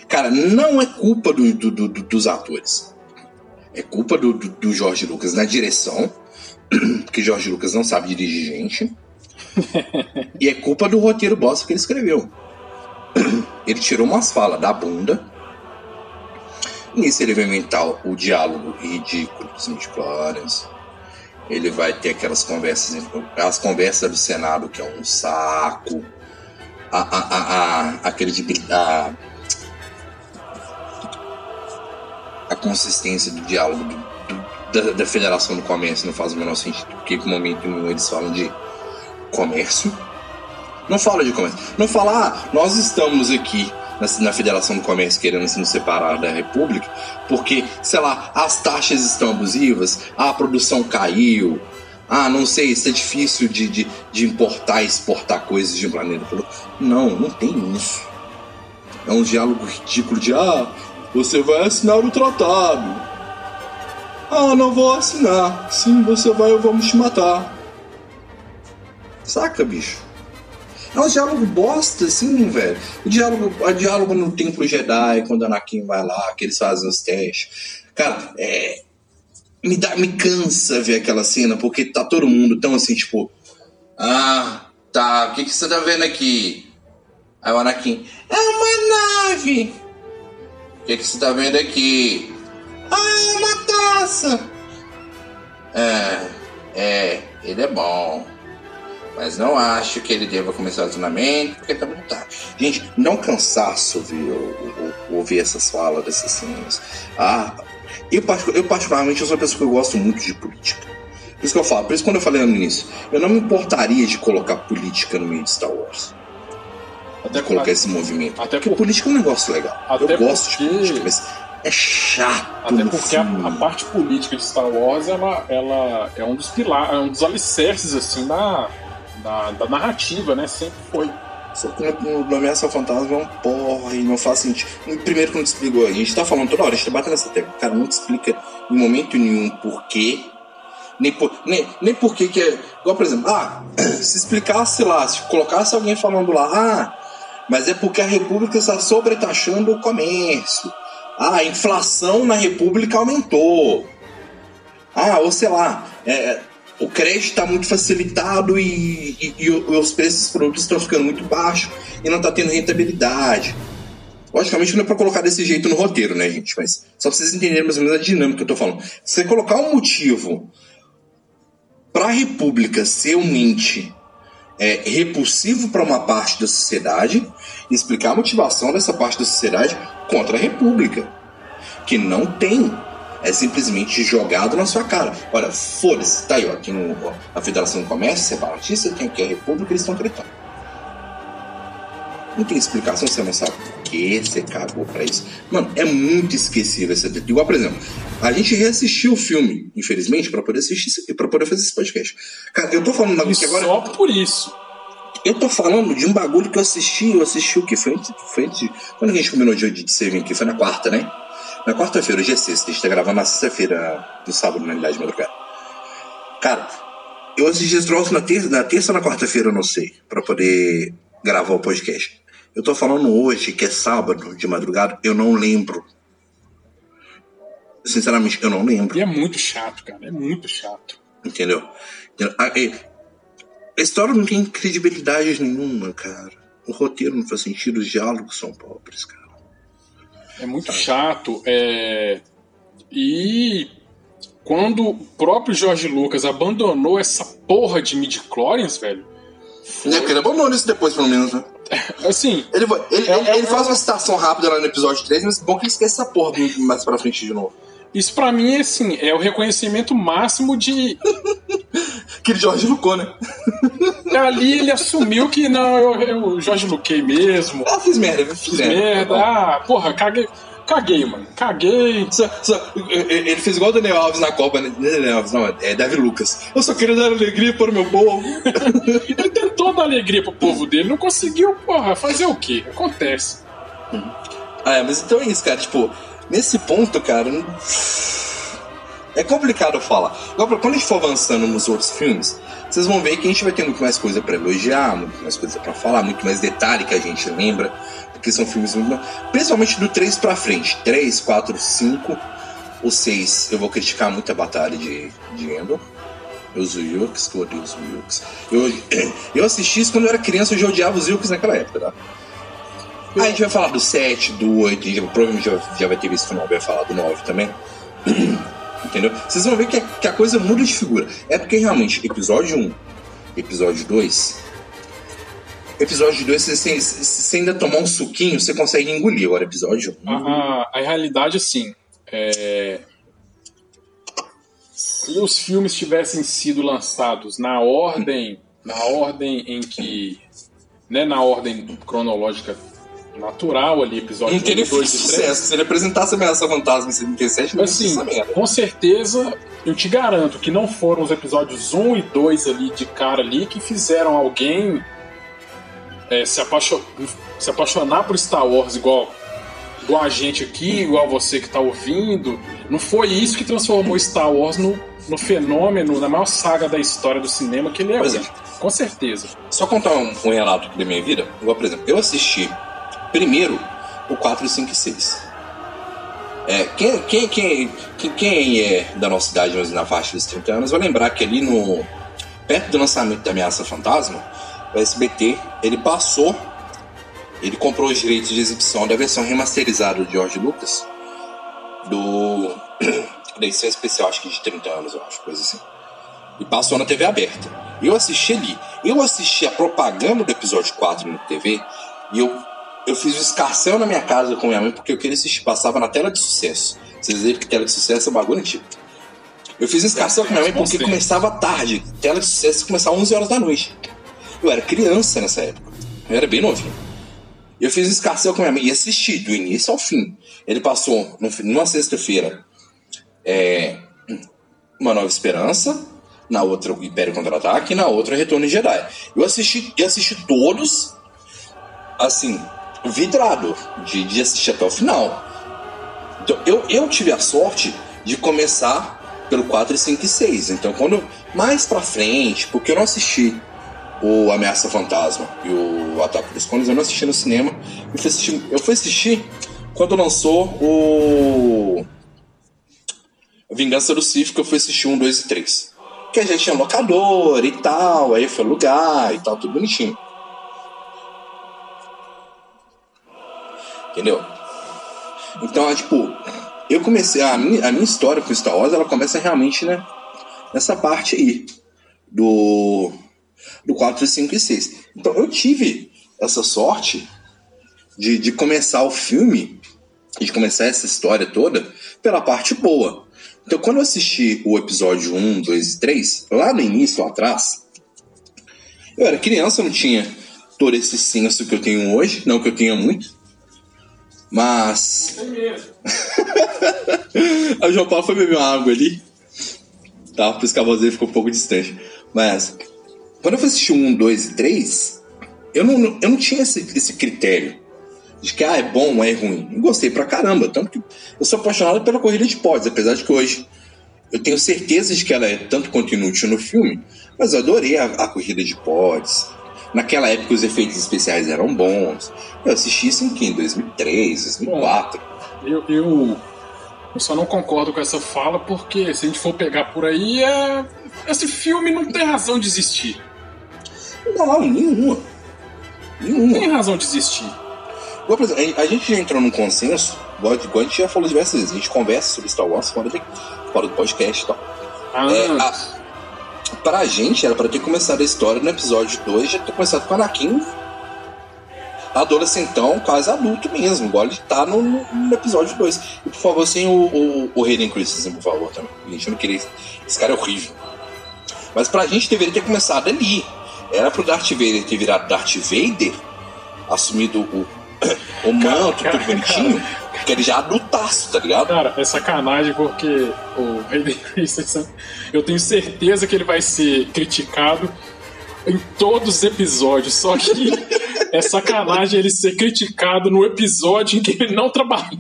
Cara, não é culpa do- do- do- do- dos atores. É culpa do Jorge Lucas na direção, porque Jorge Lucas não sabe dirigir gente. e é culpa do roteiro bosta que ele escreveu. Ele tirou umas falas da bunda. Nisso ele vai inventar o diálogo ridículo dos midichlorians. Ele vai ter aquelas conversas, as conversas do Senado, que é um saco. A, a, a, a, credibilidade. A, consistência do diálogo do- do- da, da Federação do Comércio não faz o menor sentido, porque em momento nenhum eles falam de comércio. Não fala de comércio. Não fala, ah, nós estamos aqui na, na Federação do Comércio querendo se nos separar da República, porque, sei lá, as taxas estão abusivas, a produção caiu, ah, não sei, isso é difícil de, de, de importar e exportar coisas de um planeta para outro. Não, não tem isso. É um diálogo ridículo de, ah, você vai assinar o tratado. Ah, não vou assinar. Sim, você vai, eu vamos te matar. Saca, bicho? É um diálogo bosta, assim, velho. O diálogo, o diálogo no Templo Jedi, quando Anakin vai lá, que eles fazem os testes. Cara, é. Me, dá, me cansa ver aquela cena, porque tá todo mundo tão assim, tipo. Ah, tá, o que, que você tá vendo aqui? Aí o Anakin. É uma nave! O que, que você tá vendo aqui? Ah, é uma taça! É, é, ele é bom. Mas não acho que ele deva começar o treinamento, porque tá muito tarde. Gente, não cansaço ouvir, ou- ou- ouvir essas falas dessas cenas. Ah, eu, eu particularmente eu sou uma pessoa que eu gosto muito de política. Por isso que eu falo, por isso quando eu falei no início, eu não me importaria de colocar política no meio de Star Wars. Até colocar esse movimento. Até Porque por- política é um negócio legal. Eu gosto de porque- política, mas é chato. Até porque a, a parte política de Star Wars ela, ela é um dos pilares, é um dos alicerces assim da, da, da narrativa, né? Sempre foi. Só que no no Ameaça Fantasma é um porra e não faz sentido. Primeiro que não te explicou, a gente tá falando toda hora, a gente tá batendo nessa tecla. Cara, não te explica em momento nenhum porquê. Nem, por, nem, nem porquê que é. Igual, por exemplo, ah, se explicasse lá, se colocasse alguém falando lá, ah, mas é porque a República está sobretaxando o comércio. Ah, a inflação na República aumentou. Ah, ou sei lá, é, o crédito está muito facilitado e, e- e os preços dos produtos estão ficando muito baixos e não está tendo rentabilidade. Logicamente não é para colocar desse jeito no roteiro, né, gente? Mas só para vocês entenderem mais ou menos a dinâmica que eu tô falando. Se você colocar um motivo para a República ser um ente é, repulsivo para uma parte da sociedade explicar a motivação dessa parte da sociedade contra a República, que não tem é simplesmente jogado na sua cara. Olha, foda-se, tá aí, ó, aqui no, ó, a Federação do Comércio Separatista, tem aqui a República, eles estão gritando. Não tem explicação, você não sabe por que você cagou pra isso. Mano, é muito esquecível essa treta. Igual, por exemplo, a gente reassistiu o filme, infelizmente, pra poder assistir para poder fazer esse podcast. Cara, eu tô falando um agora. só por isso. Eu tô falando de um bagulho que eu assisti, eu assisti o que foi antes, foi antes. Quando a gente combinou de, de vir aqui? Foi na quarta, né? Na quarta-feira, hoje é sexta, a gente tá gravando na sexta-feira, no sábado, na realidade, de madrugada. Cara, eu assisti esse troço na terça, na terça ou na quarta-feira, eu não sei, pra poder gravar o podcast. Eu tô falando hoje, que é sábado, de madrugada, eu não lembro. Sinceramente, eu não lembro. E é muito chato, cara. É muito chato. Entendeu? A, e- a história não tem credibilidade nenhuma, cara. O roteiro não faz sentido, os diálogos são pobres, cara. É muito chato. É... E quando o próprio Jorge Lucas abandonou essa porra de midi-chlorians, velho. É porque ele abandona isso depois, pelo menos, né? Assim, Ele, ele, É, ele- é, ele faz uma citação rápida lá no episódio 3, mas bom que ele esquece essa porra mais pra frente de novo. isso pra mim é assim, é o reconhecimento máximo de. Aquele Jorge Lucou, né? Ali ele assumiu que não, eu, eu Jorge Luquei mesmo. Ah, fiz merda, fiz, Fiz merda. merda, ah, porra, caguei. caguei, mano. Caguei. Só, só, ele fez igual o Daniel Alves na Copa, né? Daniel Alves, não, é Davi Lucas. Eu só queria dar alegria para o meu povo. ele tentou dar alegria pro povo dele, não conseguiu, porra. Fazer o quê? Acontece. Ah, mas então é isso, cara. Tipo, nesse ponto, cara. Não... É complicado falar. Agora, quando a gente for avançando nos outros filmes, vocês vão ver que a gente vai ter muito mais coisa para elogiar, muito mais coisa para falar, muito mais detalhe que a gente lembra, porque são filmes muito. Principalmente do 3 para frente. 3, 4, 5. O 6, eu vou criticar muito a batalha de, de Endor. Os Wilkes, que eu odeio os Wilkes. Eu, eu assisti isso quando eu era criança, eu já odiava os Wilkes naquela época, tá? Aí a gente vai falar do 7, do 8, a gente provavelmente já, já vai ter visto o 9, vai falar do 9 também. Entendeu? Vocês vão ver que a, que a coisa muda de figura. É porque realmente, episódio 1, episódio 2. Episódio 2, se você ainda tomar um suquinho, você consegue engolir. Agora, episódio 1. A, a, realidade, assim. É... Se os filmes tivessem sido lançados na ordem. Na ordem em que. Né, na ordem cronológica natural ali, episódio não teria 1, 2 e 3. Se ele apresentasse Ameaça Fantasma em 77, não assim, Com certeza, eu te garanto que não foram os episódios 1 e 2 ali de cara ali que fizeram alguém é, se, apaixon... se apaixonar por Star Wars igual, igual a gente aqui, igual você que tá ouvindo. Não foi isso que transformou Star Wars no, no fenômeno, na maior saga da história do cinema que ele é hoje. É. Com certeza. Só contar um, um relato da minha vida. Igual, por exemplo, eu assisti Primeiro, o 4, 5 e 6. É, quem, quem, quem, quem, é da nossa idade, mas na faixa dos 30 anos, vai lembrar que ali no. perto do lançamento da Ameaça Fantasma, o SBT ele passou. Ele comprou os direitos de exibição da versão remasterizada do George Lucas, do. da edição especial, acho que de 30 anos, eu acho, coisa assim. E passou na TV aberta. Eu assisti ali. Eu assisti a propaganda do episódio 4 na TV e eu eu fiz o escarcel na minha casa com minha mãe porque eu queria assistir. Passava na tela de sucesso. Vocês viram que tela de sucesso é um bagulho antigo. Eu fiz escarcel com minha mãe porque começava tarde. Tela de sucesso começava 11 horas da noite. Eu era criança nessa época. Eu era bem novinho. Eu fiz escarcel com minha mãe e assisti do início ao fim. Ele passou numa sexta-feira é, Uma Nova Esperança, na outra o Império Contra-Ataque e na outra Retorno de Jedi. Eu assisti, eu assisti todos, assim, vidrado de, de assistir até o final. Então, eu, eu tive a sorte de começar pelo 4, 5 e 6. Então, quando mais pra frente, porque eu não assisti o Ameaça Fantasma e o Ataque dos Clones, eu não assisti no cinema. Eu fui assistir, eu fui assistir quando lançou o Vingança do Sith, que eu fui assistir um, dois e três. Que a gente tinha locador e tal, aí foi lugar e tal, tudo bonitinho. Entendeu? Então, é, tipo, eu comecei. A minha, a minha história com Star Wars ela começa realmente né, nessa parte aí. Do. Do 4, 5 e 6. Então eu tive essa sorte de, de começar o filme, de começar essa história toda, pela parte boa. Então quando eu assisti o episódio 1, 2 e 3, lá no início, lá atrás, eu era criança, eu não tinha todo esse senso que eu tenho hoje, não que eu tenha muito. Mas. a João Paulo foi beber uma água ali. Tá? Por isso que a voz dele ficou um pouco distante. Mas. Quando eu fui assistir um, dois e três, eu não, eu não tinha esse, esse critério de que ah, é bom ou é ruim. Eu gostei pra caramba. Tanto que eu sou apaixonado pela corrida de pods, apesar de que hoje eu tenho certeza de que ela é tanto quanto inútil no filme, mas eu adorei a, a corrida de pods. Naquela época os efeitos especiais eram bons. Eu assisti isso em, que, em 2003, 2004. Bom, eu, eu, eu só não concordo com essa fala porque se a gente for pegar por aí, é... esse filme não tem razão de existir. Não, nenhuma. Nenhuma. Não tem razão de existir. A gente já entrou num consenso, igual a gente já falou diversas vezes, a gente conversa sobre Star Wars fora, fora do podcast e tal. Ah, é, a, pra gente era para ter começado a história no episódio 2, já ter começado com o Anakin adolescentão, quase adulto mesmo, igual ele tá no, no episódio 2. E por favor, sem o, o, o Hayden Christensen, por favor, também. Gente não queria. Esse cara é horrível. Mas pra gente deveria ter começado ali. Era pro Darth Vader ter virado Darth Vader, assumido o, o manto, cara, tudo bonitinho. Porque ele já adultaço, tá ligado? Cara, é sacanagem porque o Hayden Christensen, eu tenho certeza que ele vai ser criticado em todos os episódios, só que é sacanagem ele ser criticado no episódio em que ele não trabalhou.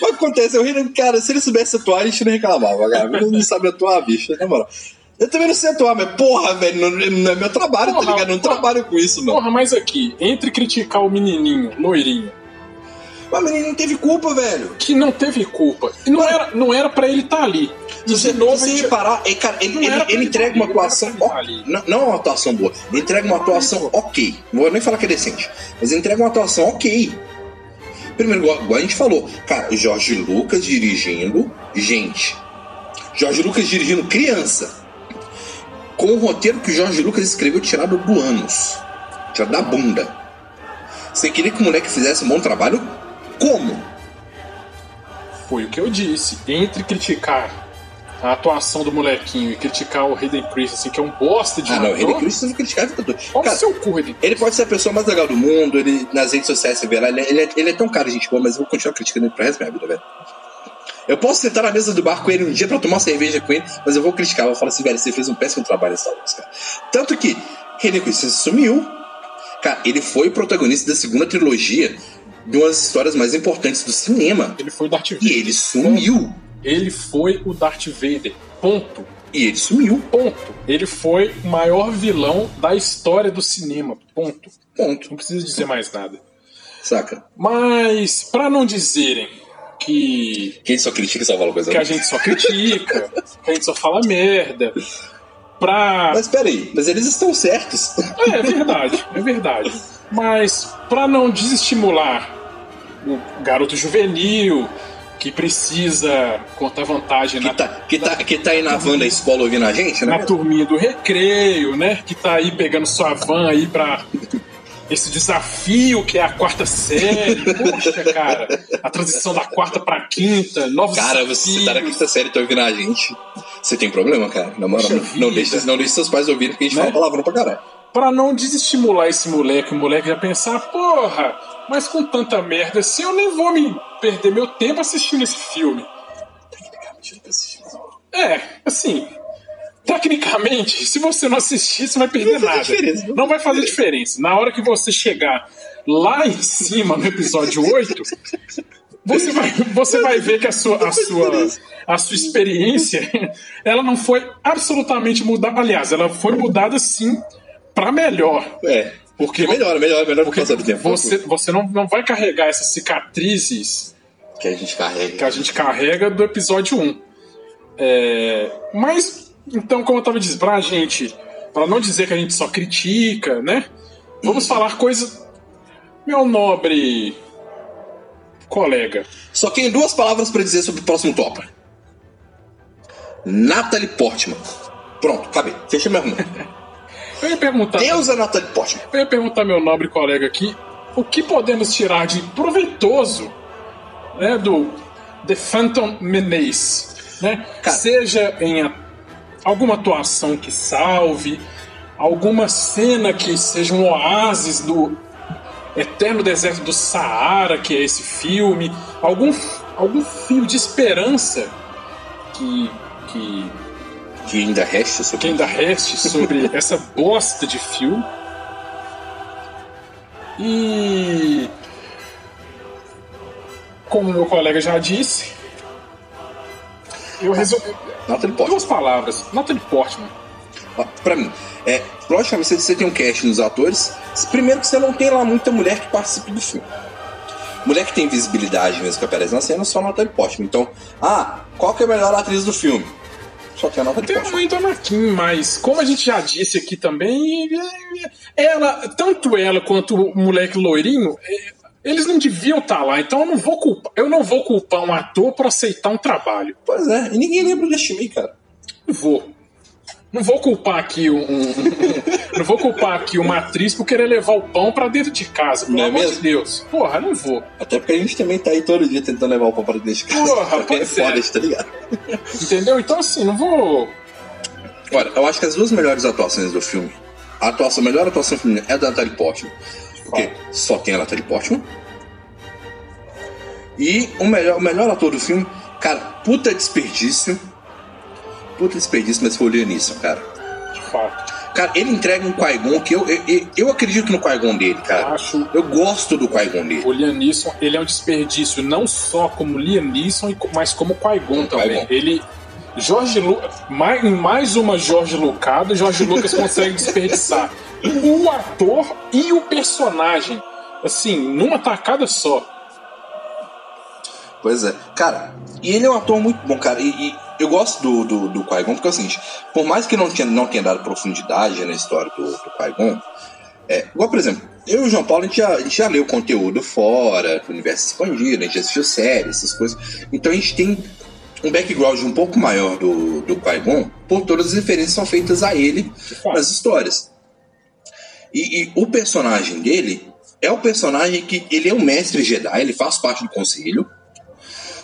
Mas acontece, eu ri, cara, se ele soubesse atuar, a gente não reclamava, cara. Ele não sabe atuar, bicho, na moral. Eu também não sei atuar, mas porra, velho, não, não é meu trabalho, Porra, tá ligado? Eu não porra. trabalho com isso, não. Porra, mas aqui, entre criticar o menininho, loirinho, Mas o menino não teve culpa, velho. que não teve culpa, e não era, não era pra ele estar ali. Se você, De novo, você gente- reparar, ele, cara, ele, ele- ele ele entrega tá uma atuação. ele tá ali. não, não é uma atuação boa. Ele entrega uma atuação ok. Não vou nem falar que é decente. Mas ele entrega uma atuação ok. Primeiro, igual, igual a gente falou, cara, Jorge Lucas dirigindo. Gente. Jorge Lucas dirigindo criança. Com o roteiro que o Jorge Lucas escreveu tirado do ânus. Tirado da bunda. Você queria que o moleque fizesse um bom trabalho? Como? Foi o que eu disse. Entre criticar a atuação do molequinho e criticar o Hayden Christensen, que é um bosta de Ah, não, o Henry Christensen não criticava toda. Olha o seu cu, Hayden. Ele pode ser a pessoa mais legal do mundo, ele nas redes sociais você vê lá, ele, é- ele é, ele é tão cara, gente boa, mas eu vou continuar criticando ele pro resto da minha vida, velho. Eu posso sentar na mesa do bar com ele um dia pra tomar uma cerveja com ele, mas eu vou criticar, eu vou falar assim, velho, você fez um péssimo trabalho nessa cara. Tanto que René Christensen sumiu. Cara, ele foi o protagonista da segunda trilogia de umas histórias mais importantes do cinema. Ele foi o Darth Vader. E ele sumiu. Ele foi o Darth Vader. Ponto. E ele sumiu. Ponto. Ele foi o maior vilão da história do cinema. Ponto. Ponto. Não precisa dizer mais nada. Saca? Mas, pra não dizerem que, Quem só critica e só fala coisa que a ruim. gente só critica, que a gente só fala merda, pra. Mas peraí, mas eles estão certos. É, é verdade, é verdade. Mas pra não desestimular o garoto juvenil que precisa contar vantagem Que na, tá, que, tá, que tá aí na van da escola ouvindo a gente, né? na turminha do recreio, né? Que tá aí pegando sua van aí pra esse desafio que é a quarta série. Poxa, cara, a transição da quarta pra quinta, novos Cara, você tá na quinta série e tá ouvindo a gente. Você tem problema, cara. Na moral, não, não, não deixa seus pais ouvirem, porque a gente Né? fala palavrão pra caralho. Pra não desestimular esse moleque, o moleque já pensar, porra, mas com tanta merda assim eu nem vou me perder meu tempo assistindo esse filme. É, assim, tecnicamente, se você não assistir, você vai perder Não nada. diferença, Não vai fazer diferença. Na hora que você chegar lá em cima no episódio 8, você vai, você vai ver que a sua, a sua, a sua experiência ela não foi absolutamente mudada. Aliás, ela foi mudada sim pra melhor. É. Porque, Porque melhora, melhora, melhora com o porque passar do tempo. você, você não, não vai carregar essas cicatrizes Que a gente carrega. que a gente carrega do episódio 1. É, mas, então, como eu tava dizendo, pra gente, pra não dizer que a gente só critica, né? Vamos falar coisas. Meu nobre colega. Só tenho duas palavras pra dizer sobre o próximo tópico. Natalie Portman. Pronto, acabei. Fechei meu rumo. Eu ia perguntar. Deus é Natalie Portman. Eu ia perguntar, meu nobre colega aqui, o que podemos tirar de proveitoso né, do The Phantom Menace? Né? Cara. Seja em a- alguma atuação que salve, alguma cena que seja um oásis do eterno deserto do Saara, que é esse filme, algum, algum fio de esperança que, que Que ainda resta que sobre ainda reste sobre essa bosta de filme. E. Como meu colega já disse, eu resolvi. Natalie Portman. Duas palavras: Natalie Portman. Ó, Pra mim, é, logicamente, você, você tem um cast nos atores. Primeiro que você não tem lá muita mulher que participe do filme. Mulher que tem visibilidade mesmo que aparece na cena, só Natalie Portman. Então, ah, qual que é a melhor atriz do filme? Só tem a Natalie Tem a mãe do Anakin, mas como a gente já disse aqui também, ela, tanto ela quanto o moleque loirinho, eh, eles não deviam estar lá. Então eu não vou culpar, eu não vou culpar um ator por aceitar um trabalho. Pois é, e ninguém lembra deste Me, cara. Vou. Não vou culpar aqui um, um- não vou culpar aqui uma atriz por querer levar o pão pra dentro de casa, pelo Não é amor mesmo? de Deus. Porra, não vou. Até porque a gente também tá aí todo dia tentando levar o pão para dentro de casa. Porra, é pois é. foda, tá ligado? Entendeu? Então assim, não vou. Olha, eu acho que as duas melhores atuações do filme, a atuação, a melhor atuação feminina é a da Natalie Portman. Porque só tem a Natalie Portman. E o melhor, o melhor ator do filme, cara, puta desperdício. Puta desperdício, mas foi o Liam Neeson, cara. De fato. Cara, ele entrega um Qui-Gon que eu, eu, eu acredito no Qui-Gon dele, cara. Acho Eu gosto do Qui-Gon dele. o Liam Neeson, ele é um desperdício não só como Liam Neeson, mas como Qui-Gon também. Qui-Gon. Ele Jorge Lu... mais, mais uma Jorge Lucada, Jorge Lucas consegue desperdiçar o ator e o personagem, assim, numa tacada só. Pois é. Cara, e ele é um ator muito bom, cara. E, e eu gosto do, do, do Qui-Gon porque é o seguinte: por mais que não tenha, não tenha dado profundidade na história do, do Qui-Gon, é, igual, por exemplo, eu e o João Paulo, a gente já, a gente já leu conteúdo fora, do universo expandido, a gente já assistiu séries, essas coisas. Então a gente tem um background um pouco maior do, do Qui-Gon por todas as referências que são feitas a ele nas histórias. E, e o personagem dele é o personagem que ele é um mestre Jedi, ele faz parte do conselho.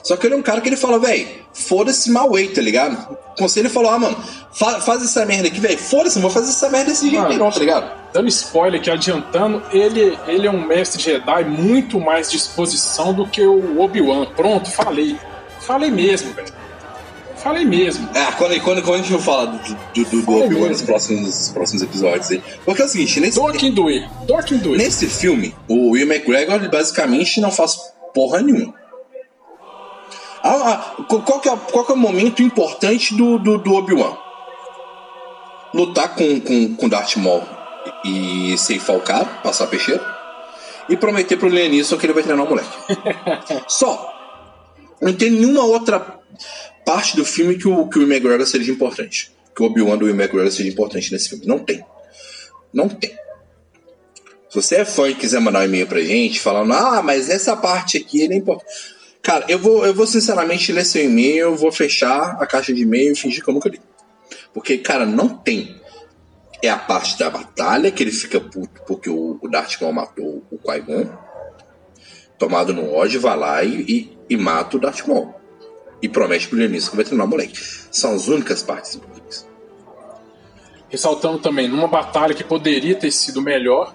Só que ele é um cara que ele fala, velho, foda-se Mauei, tá ligado? O conselho falou, ah, mano, fa- faz essa merda aqui, velho, foda-se, não vou fazer essa merda desse jeito, não, tá ligado? Dando spoiler aqui, adiantando, ele, ele é um mestre Jedi muito mais disposição do que o Obi-Wan. Pronto, falei. Falei mesmo, velho. Falei mesmo. Ah, quando, quando, quando a gente for falar do, do, do, Obi-Wan nos próximos, nos próximos episódios aí. Porque é o seguinte, nesse, Dorkin Dui. Dorkin Dui. nesse filme, o Will McGregor basicamente não faz porra nenhuma. Ah, ah, qual, que é, qual que é o momento importante do, do, do Obi-Wan? Lutar com, com, com Darth Maul e ceifar o cara, passar peixeiro, e prometer pro Liam Neeson que ele vai treinar o moleque. Só. Não tem nenhuma outra parte do filme que o, que o McGregor seja importante. Que o Obi-Wan do Will McGregor seja importante nesse filme. Não tem. Não tem. Se você é fã e quiser mandar um e-mail pra gente falando, ah, mas essa parte aqui ele é importante. Cara, eu vou, eu vou sinceramente ler seu e-mail, vou fechar a caixa de e-mail e fingir que eu nunca li. Porque, cara, não tem. É a parte da batalha que ele fica puto porque o, o Darth Maul matou o Qui-Gon. Tomado no ódio, vai lá e, e, e mata o Darth Maul. E promete pro Leonis que vai treinar o moleque. São as únicas partes importantes. Ressaltando também, numa batalha que poderia ter sido melhor,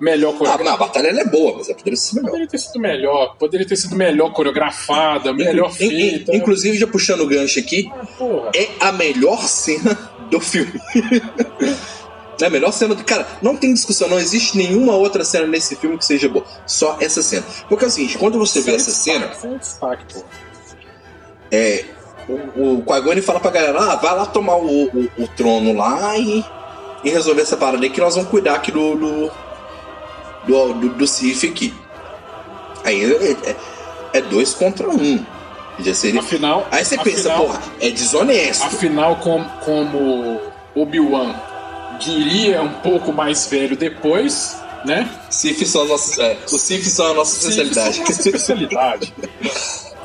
melhor Ah, coreografada. não, a batalha ela é boa, mas ela poderia ser melhor. Poderia ter sido melhor, poderia ter sido melhor coreografada, melhor In- in- feita. Inclusive, já puxando o gancho aqui, Ah, é a melhor cena do filme. é a melhor cena do. Cara, não tem discussão, não existe nenhuma outra cena nesse filme que seja boa. Só essa cena. Porque é o seguinte, quando você vê essa cena, sem destaque, pô. é. O, o Qui-Gon ele fala pra galera: ah, vai lá tomar o, o, o trono lá e, e resolver essa parada aí que nós vamos cuidar aqui do. do, do, do, do Sif aqui. Aí é, é- é dois contra um. Já seria. Afinal, Aí você pensa, afinal, porra, é desonesto. Afinal, com, como Obi-Wan diria um pouco mais velho depois, né? Sif são as nossas, é, os Sif são a nossa especialidade. Nossa especialidade.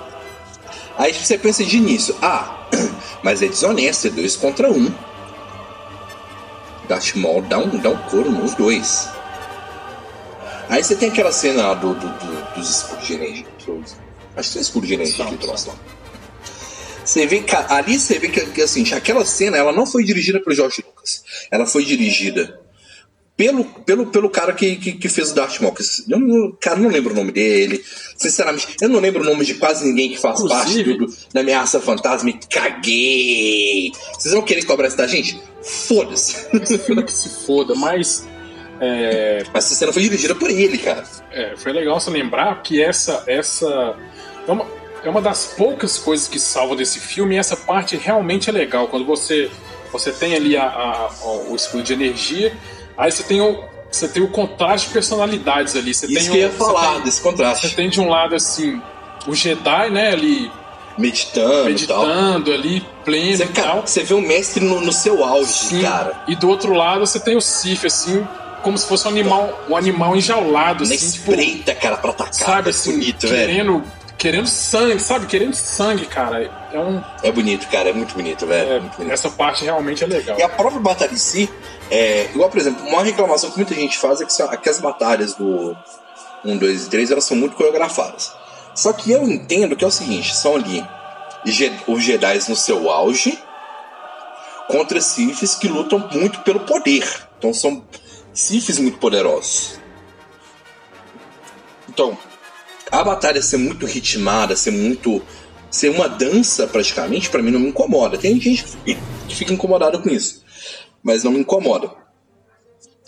Aí você pensa de início, ah, mas é desonesto, é dois contra um. Darth Maul dá um, dá um couro nos dois. Aí você tem aquela cena lá do, do- do- dos escudos de energia. Acho que é escudo de energia São, que trouxe lá. Você vê que ali você vê que, assim, aquela cena ela não foi dirigida pelo George Lucas. Ela foi dirigida pelo, pelo, pelo cara que, que, que fez o Darth Maul. que Eu não, cara, não lembro o nome dele. Sinceramente, eu não lembro o nome de quase ninguém que faz parte Inclusive- do, do- da ameaça fantasma e caguei. Vocês vão querer cobrar isso da gente? Foda-se. Esse filme que se foda, mas é, Mas essa cena foi dirigida por ele, cara. é, foi legal você lembrar que essa essa é uma, é uma das poucas coisas que salva desse filme e essa parte realmente é legal quando você você tem ali a, a- a- o escudo de energia aí você tem o você tem o contraste de personalidades ali você Isso tem que eu ia você falar, tem- desse Você contraste. tem de um lado assim o Jedi, né, ali Meditando, meditando ali, pleno Você, cara, você vê o mestre no, no seu auge, Sim. cara. E do outro lado você tem o Sif assim, como se fosse um animal, um animal enjaulado Na assim, tipo, espreita, cara, pra atacar. sabe é assim, bonito, velho. querendo querendo sangue, sabe? Querendo sangue, cara. É um É bonito, cara, é muito bonito, velho. é, muito bonito. essa parte realmente é legal. E a própria batalha em si, é, igual, por exemplo, uma reclamação que muita gente faz é que, são, é que as batalhas do 1, 2 e 3 elas são muito coreografadas. Só que eu entendo que é o seguinte: são ali os Jedi no seu auge contra Siths que lutam muito pelo poder. Então são Siths muito poderosos. Então, a batalha ser muito ritmada, ser muito. ser uma dança praticamente, para mim não me incomoda. Tem gente que fica incomodada com isso, mas não me incomoda.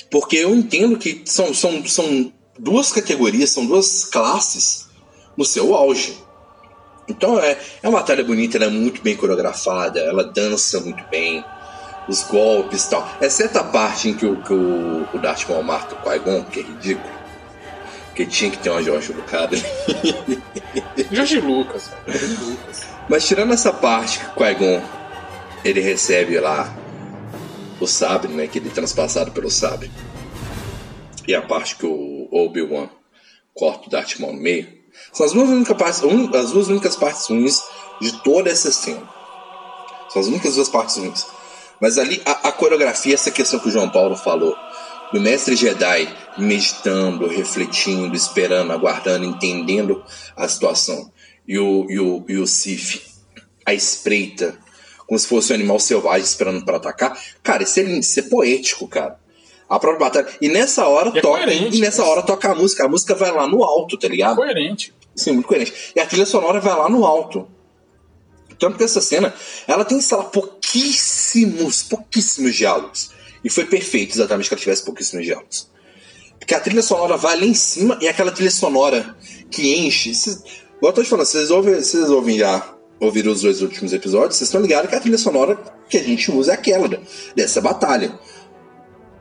Porque eu entendo que são, são, são duas categorias, são duas classes no seu auge. Então é, é uma batalha bonita, ela é muito bem coreografada, ela dança muito bem, os golpes e tal. Exceto a parte em que o, que o, o Darth Maul mata o Qui-Gon, que é ridículo. Porque tinha que ter uma Jorge Lucas. Jorge Lucas. Jorge Lucas. Mas tirando essa parte que o Qui-Gon ele recebe lá o sabre, né? Que ele é transpassado pelo sabre. E a parte que o Obi-Wan corta o Darth Maul no meio. São as duas únicas partes, as duas únicas partes ruins de toda essa cena. São as únicas duas partes ruins. Mas ali a, a coreografia, essa questão que o João Paulo falou, do mestre Jedi meditando, refletindo, esperando, aguardando, entendendo a situação. E o, e o, e o Sif, a espreita, como se fosse um animal selvagem esperando para atacar. Cara, isso é lindo, isso é poético, cara. A própria batalha. E nessa hora E é toca. coerente, E nessa hora toca a música. A música vai lá no alto, tá ligado? Coerente. Sim, muito coerente. E a trilha sonora vai lá no alto. Tanto que essa cena, ela tem, sei lá, pouquíssimos, pouquíssimos diálogos. E foi perfeito exatamente que ela tivesse pouquíssimos diálogos. Porque a trilha sonora vai lá em cima e é aquela trilha sonora que enche. Cês, eu tô te falando, vocês ouvem, vocês ouvem já, ouviram os dois últimos episódios, vocês estão ligados que a trilha sonora que a gente usa é aquela dessa batalha.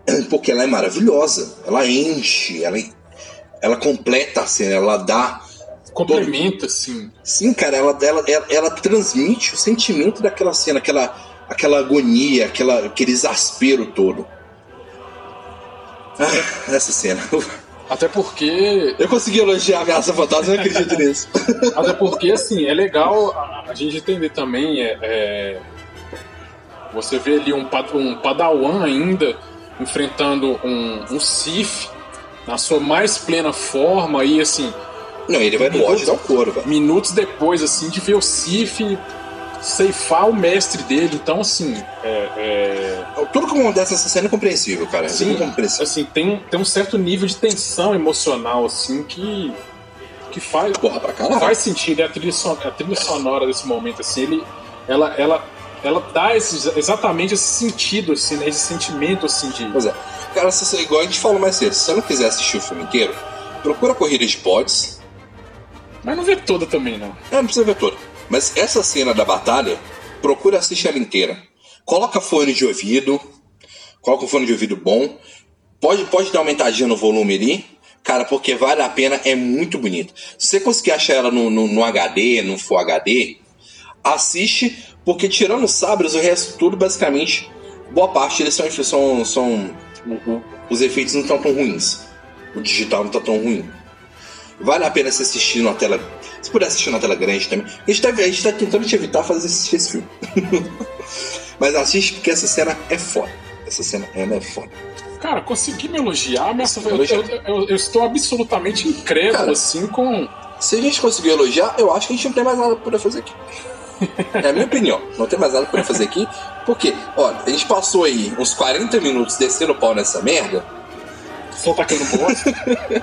Porque ela é maravilhosa. Ela enche, ela, ela completa a cena, ela dá Complementa, assim. Sim, cara, ela, ela, ela, ela transmite o sentimento daquela cena, aquela, aquela agonia, aquela, aquele exaspero todo. Ah, essa cena. Até porque. Eu consegui elogiar a ameaça fantasma, eu não acredito nisso. Até porque, assim, é legal a, gente entender também. É, é, você vê ali um, um Padawan ainda enfrentando um, um Sith na sua mais plena forma e assim. Não, ele vai no ódio dar o couro, velho. minutos depois, assim, de ver o Sif ceifar o mestre dele. Então, assim, é, é, Tudo que acontece nessa cena é compreensível, cara. Sim. É compreensível. assim tem, tem um certo nível de tensão emocional, assim, que, que faz, Porra, pra caralho. faz sentido. A trilha, son- a trilha sonora desse momento, assim, ele, ela, ela, ela dá esse, exatamente esse sentido, assim, né, esse sentimento, assim, de... Pois é. Cara, se igual a gente falou mais cedo, se você não quiser assistir o filme inteiro, procura Corrida de Pods. Mas não vê toda também, não. É, não precisa ver toda. Mas essa cena da batalha, procura assistir ela inteira. Coloca fone de ouvido, coloca um fone de ouvido bom. Pode, pode dar uma aumentadinha no volume ali, cara, porque vale a pena, é muito bonito. Se você conseguir achar ela no, no, no HD, no Full HD, assiste, porque tirando os sabres, o resto tudo, basicamente, boa parte eles são. são, são o- os efeitos não estão tão ruins. O digital não tá tão ruim. Vale a pena se assistir numa tela. Se puder assistir na tela grande também. A gente tá, a gente tá tentando te evitar fazer esse, esse filme. Mas assiste porque essa cena é foda. Essa cena ela é foda. Cara, consegui me elogiar, mas eu, eu- eu- eu estou absolutamente incrédulo, Cara. assim, com... Se a gente conseguir elogiar, eu acho que a gente não tem mais nada pra poder fazer aqui. É a minha opinião. Não tem mais nada pra poder fazer aqui. Porque, olha, a gente passou aí uns 40 minutos descendo o pau nessa merda. Só tacando bosta.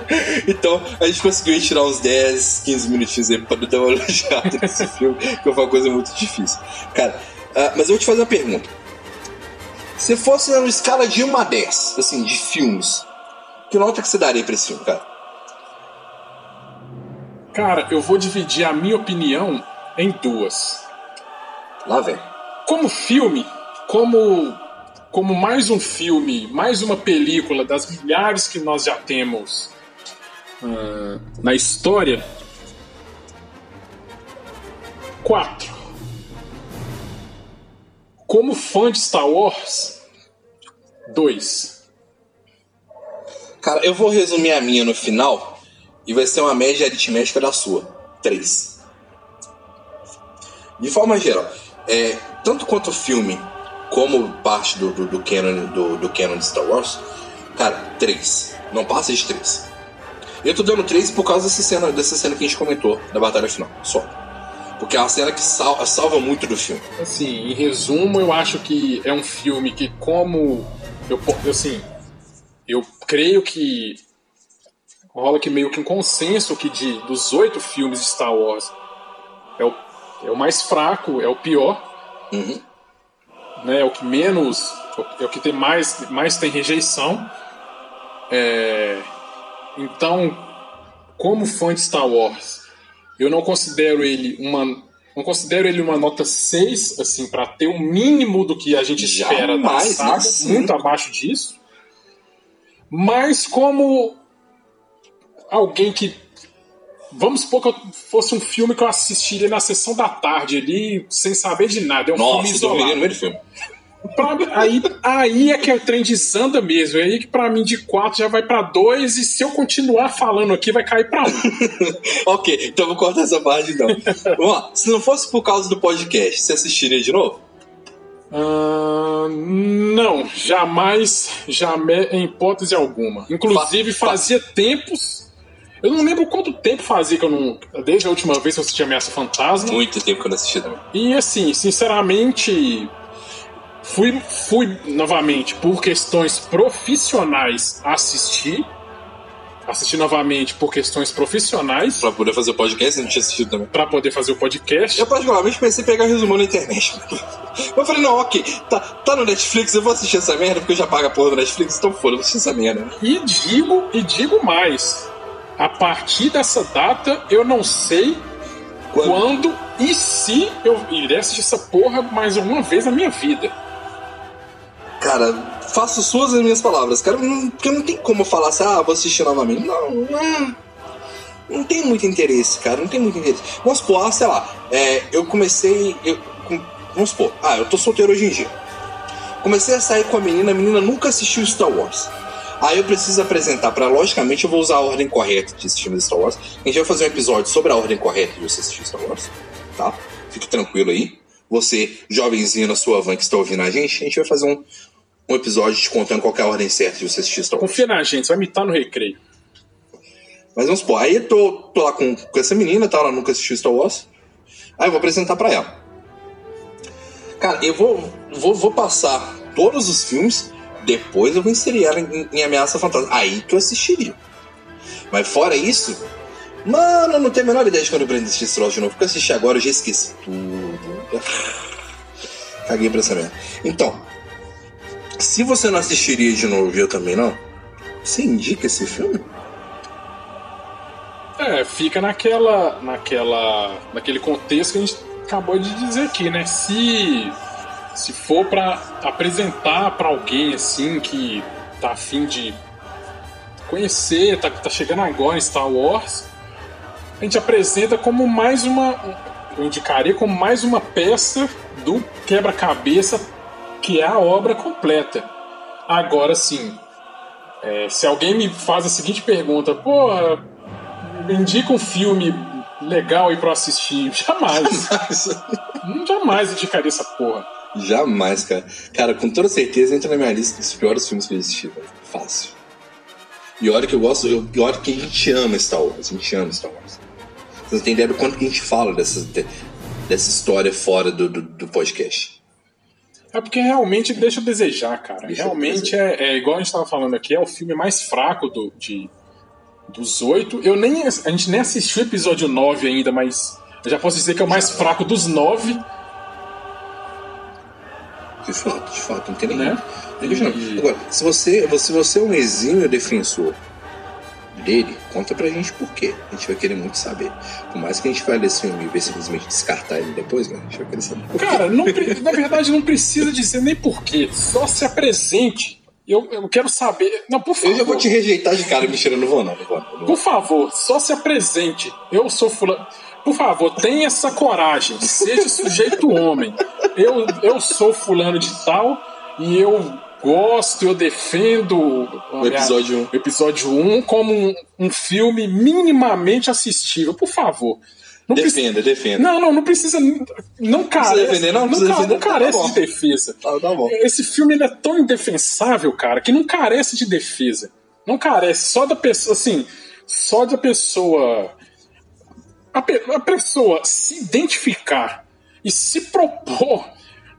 Então a gente conseguiu tirar uns 10, 15 minutinhos aí pra dar uma elogiada nesse filme, que foi uma coisa muito difícil. Cara, ah, mas eu vou te fazer uma pergunta. Se fosse uma escala de 1 a 10, assim, de filmes, que nota que você daria pra esse filme, cara? Cara, eu vou dividir a minha opinião em duas. Lá vem. Como filme, como como mais um filme, mais uma película das milhares que nós já temos ah, na história. Quatro. Como fã de Star Wars, dois. Cara, eu vou resumir a minha no final e vai ser uma média aritmética da sua. 3. De forma geral, é, tanto quanto o filme, como parte do, do, do, canon, do, do canon de Star Wars, cara, 3. Não passa de 3. Eu tô dando 3 por causa dessa cena, dessa cena que a gente comentou, da batalha final, só. Porque é uma cena que sal- salva muito do filme. Assim, em resumo, eu acho que é um filme que, como eu, assim, eu creio que rola que meio que um consenso que de, dos oito filmes de Star Wars é o, é o mais fraco, é o pior. Uhum. Né, é o que menos. É o que tem mais, mais tem rejeição. É, então, como fã de Star Wars, eu não considero ele uma. Não considero ele uma nota 6, assim, para ter o mínimo do que a gente espera Jamais, da saga, nossa. muito abaixo disso. Mas como alguém que. Vamos supor que eu fosse um filme que eu assistiria na sessão da tarde ali, sem saber de nada. É um filme Nossa, eu isolado. no meio do filme. Pra- aí, aí é que o trem desanda mesmo. É aí que pra mim de 4 já vai pra 2 e se eu continuar falando aqui vai cair pra 1. ok, então vou cortar essa parte então. Vamos lá. Se não fosse por causa do podcast, você assistiria de novo? Ah, não, jamais, jamais, em hipótese alguma. Inclusive Fa- fa- fazia tempos. Eu não lembro quanto tempo fazia que eu não. Desde a última vez que eu assisti Ameaça Fantasma. Muito tempo que eu não assisti também. E assim, sinceramente, fui, fui novamente por questões profissionais assistir. Assisti novamente por questões profissionais Pra poder fazer o podcast, eu não tinha assistido também. para poder fazer o podcast. Eu particularmente pensei em pegar resumão na internet. Eu falei, não, ok, tá, tá no Netflix, eu vou assistir essa merda, porque eu já pago a porra do Netflix, então foda, vou assistir essa merda. E digo e digo mais. A partir dessa data, eu não sei Quando? quando e se eu irei assistir essa porra mais uma vez na minha vida. Cara, faço suas as minhas palavras, cara, não- porque não tem como falar assim, ah, vou assistir novamente. Não, não, não tem muito interesse, cara, não tem muito interesse. Vamos supor, ah, sei lá, é, eu comecei. eu- com- vamos supor, ah, eu tô solteiro hoje em dia. Comecei a sair com a menina, a menina nunca assistiu Star Wars. Aí eu preciso apresentar pra ela, logicamente eu vou usar a ordem correta de assistir Star Wars. A gente vai fazer um episódio sobre a ordem correta de você assistir Star Wars, tá? Fique tranquilo aí. Você, jovenzinho na sua van que está ouvindo a gente, a gente vai fazer um, um episódio te contando qual é a ordem certa de você assistir Star Wars. Confia na gente, você vai imitar no recreio. Mas vamos supor, aí eu tô, tô lá com, com essa menina, tá? Ela nunca assistiu Star Wars. Aí eu vou apresentar pra ela. Cara, eu vou, vou, vou passar todos os filmes, depois eu vou inserir ela em, em Ameaça Fantasma. Aí que eu assistiria. Mas fora isso, mano, eu não tenho a menor ideia de quando eu prendo assistir Star Wars de novo. Porque eu assisti agora, eu já esqueci tudo. Caguei pra essa merda. Então, se você não assistiria de novo eu também não, você indica esse filme? É, fica naquela, naquela, naquele contexto que a gente acabou de dizer aqui, né? Se se for pra apresentar pra alguém assim que tá afim de conhecer, tá, tá chegando agora em Star Wars, a gente apresenta como mais uma, eu indicaria como mais uma peça do quebra-cabeça que é a obra completa. Agora sim, é, se alguém me faz a seguinte pergunta, porra, me indica um filme legal aí pra assistir. Jamais. Hum, Jamais indicaria essa porra. Jamais, cara. Cara, com toda certeza entra na minha lista dos piores filmes que eu assisti, velho. Fácil. E olha que eu gosto, eu- e olha que a gente ama Star Wars, a gente ama Star Wars. Vocês não entenderam o quanto que a gente fala dessa, de- dessa história fora do, do, do podcast. É porque realmente deixa a desejar, cara. Deixa realmente é, é igual a gente tava falando aqui, é o filme mais fraco do, de, dos oito. Eu nem, a gente nem assistiu o episódio 9 ainda, mas eu já posso dizer que é o mais fraco dos nove. De fato, de fato, não tem nem. Né? não tem questão. E- Agora, se você, se você é um exímio defensor dele, conta pra gente por quê. A gente vai querer muito saber. Por mais que a gente vai ler esse filme e ver simplesmente descartar ele depois, né? a gente vai querer saber por quê. Cara, não na verdade não precisa dizer nem porquê. Só se apresente. Eu, eu quero saber. Não, por favor. Eu já vou te rejeitar de cara, mentira, não vou não. não, vou, não, não. Por favor, só se apresente. Eu sou fulano. Por favor, tenha essa coragem. Seja sujeito homem. Eu, eu sou fulano de tal e eu gosto, eu defendo O episódio um. o episódio 1 como um, um filme minimamente assistível. Por favor. Não precisa- Defenda, defenda. Não, não, não precisa. Não carece. defender, não? não, Precisa defender? não carece Tá de defesa. Tá, tá bom. Esse filme é tão indefensável, cara, que não carece de defesa. Não carece. Só da pessoa, assim, só da pessoa. A, pe- a pessoa se identificar e se propor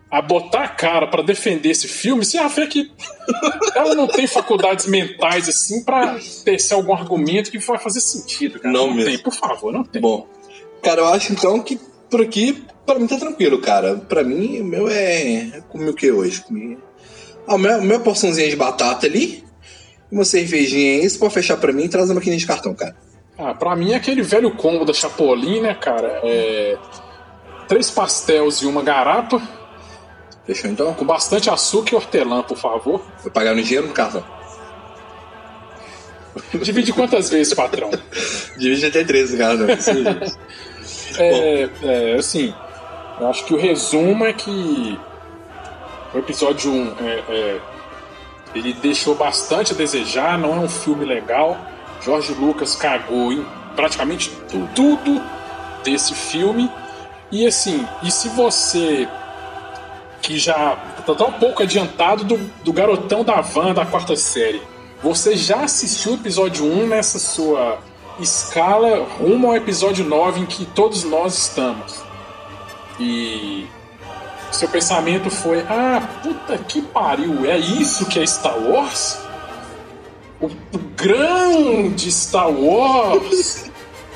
a botar a cara para defender esse filme, você já vê que ela não tem faculdades mentais assim para tecer algum argumento que vai fazer sentido, cara. Não Não, mesmo. tem, por favor, não tem. Bom, cara, eu acho então que por aqui, pra mim tá tranquilo, cara. Pra mim, o meu é. Comi o que hoje? Comi. Ah, o meu, minha porçãozinha de batata ali. Uma cervejinha aí, isso pode fechar pra mim e traz uma maquininha de cartão, cara. Ah, pra mim é aquele velho combo da Chapolin, né, cara? É. Três pastéis e uma garapa, Fechou então? com bastante açúcar e hortelã, por favor. Vou pagar no dinheiro no cartão? Divide quantas vezes, patrão? Divide até 13, cara. É, é, assim, eu acho que o resumo é que o episódio 1 é, é, ele deixou bastante a desejar, não é um filme legal. Jorge Lucas cagou em praticamente tudo desse filme. E assim, e se você que já tá tão pouco adiantado do, do garotão da van da quarta série, você já assistiu o episódio 1 nessa sua escala rumo ao episódio 9 em que todos nós estamos. E seu pensamento foi: ah, puta que pariu, é isso que é Star Wars? O, o grande Star Wars,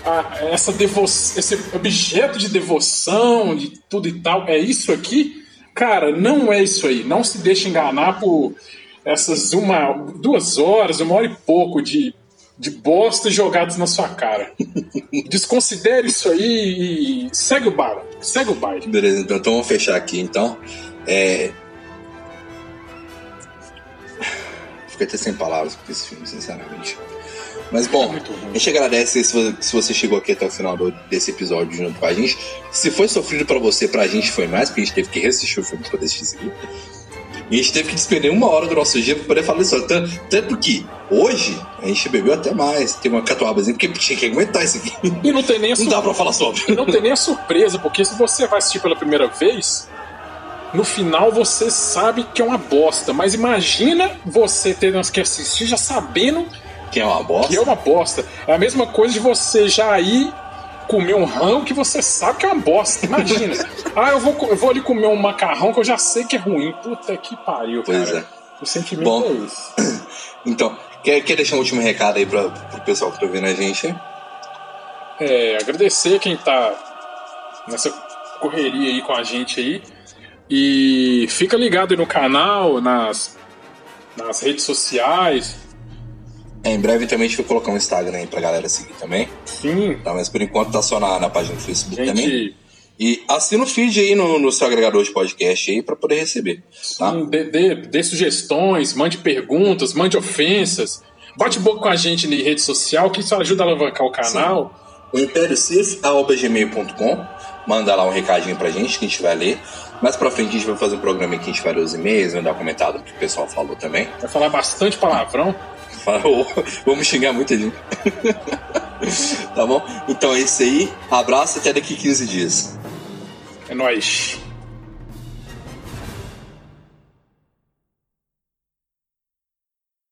a- essa devo esse objeto de devoção, de tudo e tal, é isso aqui? Cara, não é isso aí. Não se deixe enganar por essas uma, duas horas, uma hora e pouco de, de bosta jogados na sua cara. Desconsidere isso aí e segue o baile. Segue o baile. Beleza, então, então vamos fechar aqui então. É... Fiquei até sem palavras com esse filme, sinceramente. Mas bom, ruim. a gente agradece se vo- se você chegou aqui até o final desse episódio junto com a gente. Se foi sofrido pra você, pra gente foi mais, porque a gente teve que reassistir o filme pra poder assistir isso aqui. E a gente teve que despender uma hora do nosso dia pra poder falar isso. Tanto, tanto que hoje a gente bebeu até mais. Tem uma catuabazinha, porque tinha que aguentar isso aqui. E não tem nem a Não dá pra falar sobre. E não tem nem a surpresa, porque se você vai assistir pela primeira vez, no final você sabe que é uma bosta. Mas imagina você tendo que assistir já sabendo Que é uma bosta. que é uma bosta. É a mesma coisa de você já ir comer um rango que você sabe que é uma bosta. Imagina. ah, eu vou, eu vou ali comer um macarrão que eu já sei que é ruim. Puta que pariu, Pois cara. é. O sentimento Bom. é esse. Então, quer, quer deixar um último recado aí pra, pro pessoal que tá ouvindo a gente? É, agradecer quem tá nessa correria aí com a gente aí. E fica ligado aí no canal, nas, nas redes sociais. Em breve também a gente vai colocar um Instagram aí pra galera seguir também. Sim, Tá? Mas por enquanto tá só na, na página do Facebook também. gente. E assina o feed aí no, no seu agregador de podcast aí pra poder receber. Tá? Sim, dê, dê- dê sugestões, mande perguntas, mande ofensas. Bate boca com a gente na rede social, que isso ajuda a alavancar o canal. O impériocif.gmail.com Manda lá um recadinho pra gente que a gente vai ler. Mais pra frente a gente vai fazer um programa que a gente vai ler os e-mails, vai dar um que o pessoal falou também. Vai falar bastante palavrão. Falou, Vamos xingar muita gente. tá bom? Então é isso aí. Abraço até daqui 15 dias. É nóis.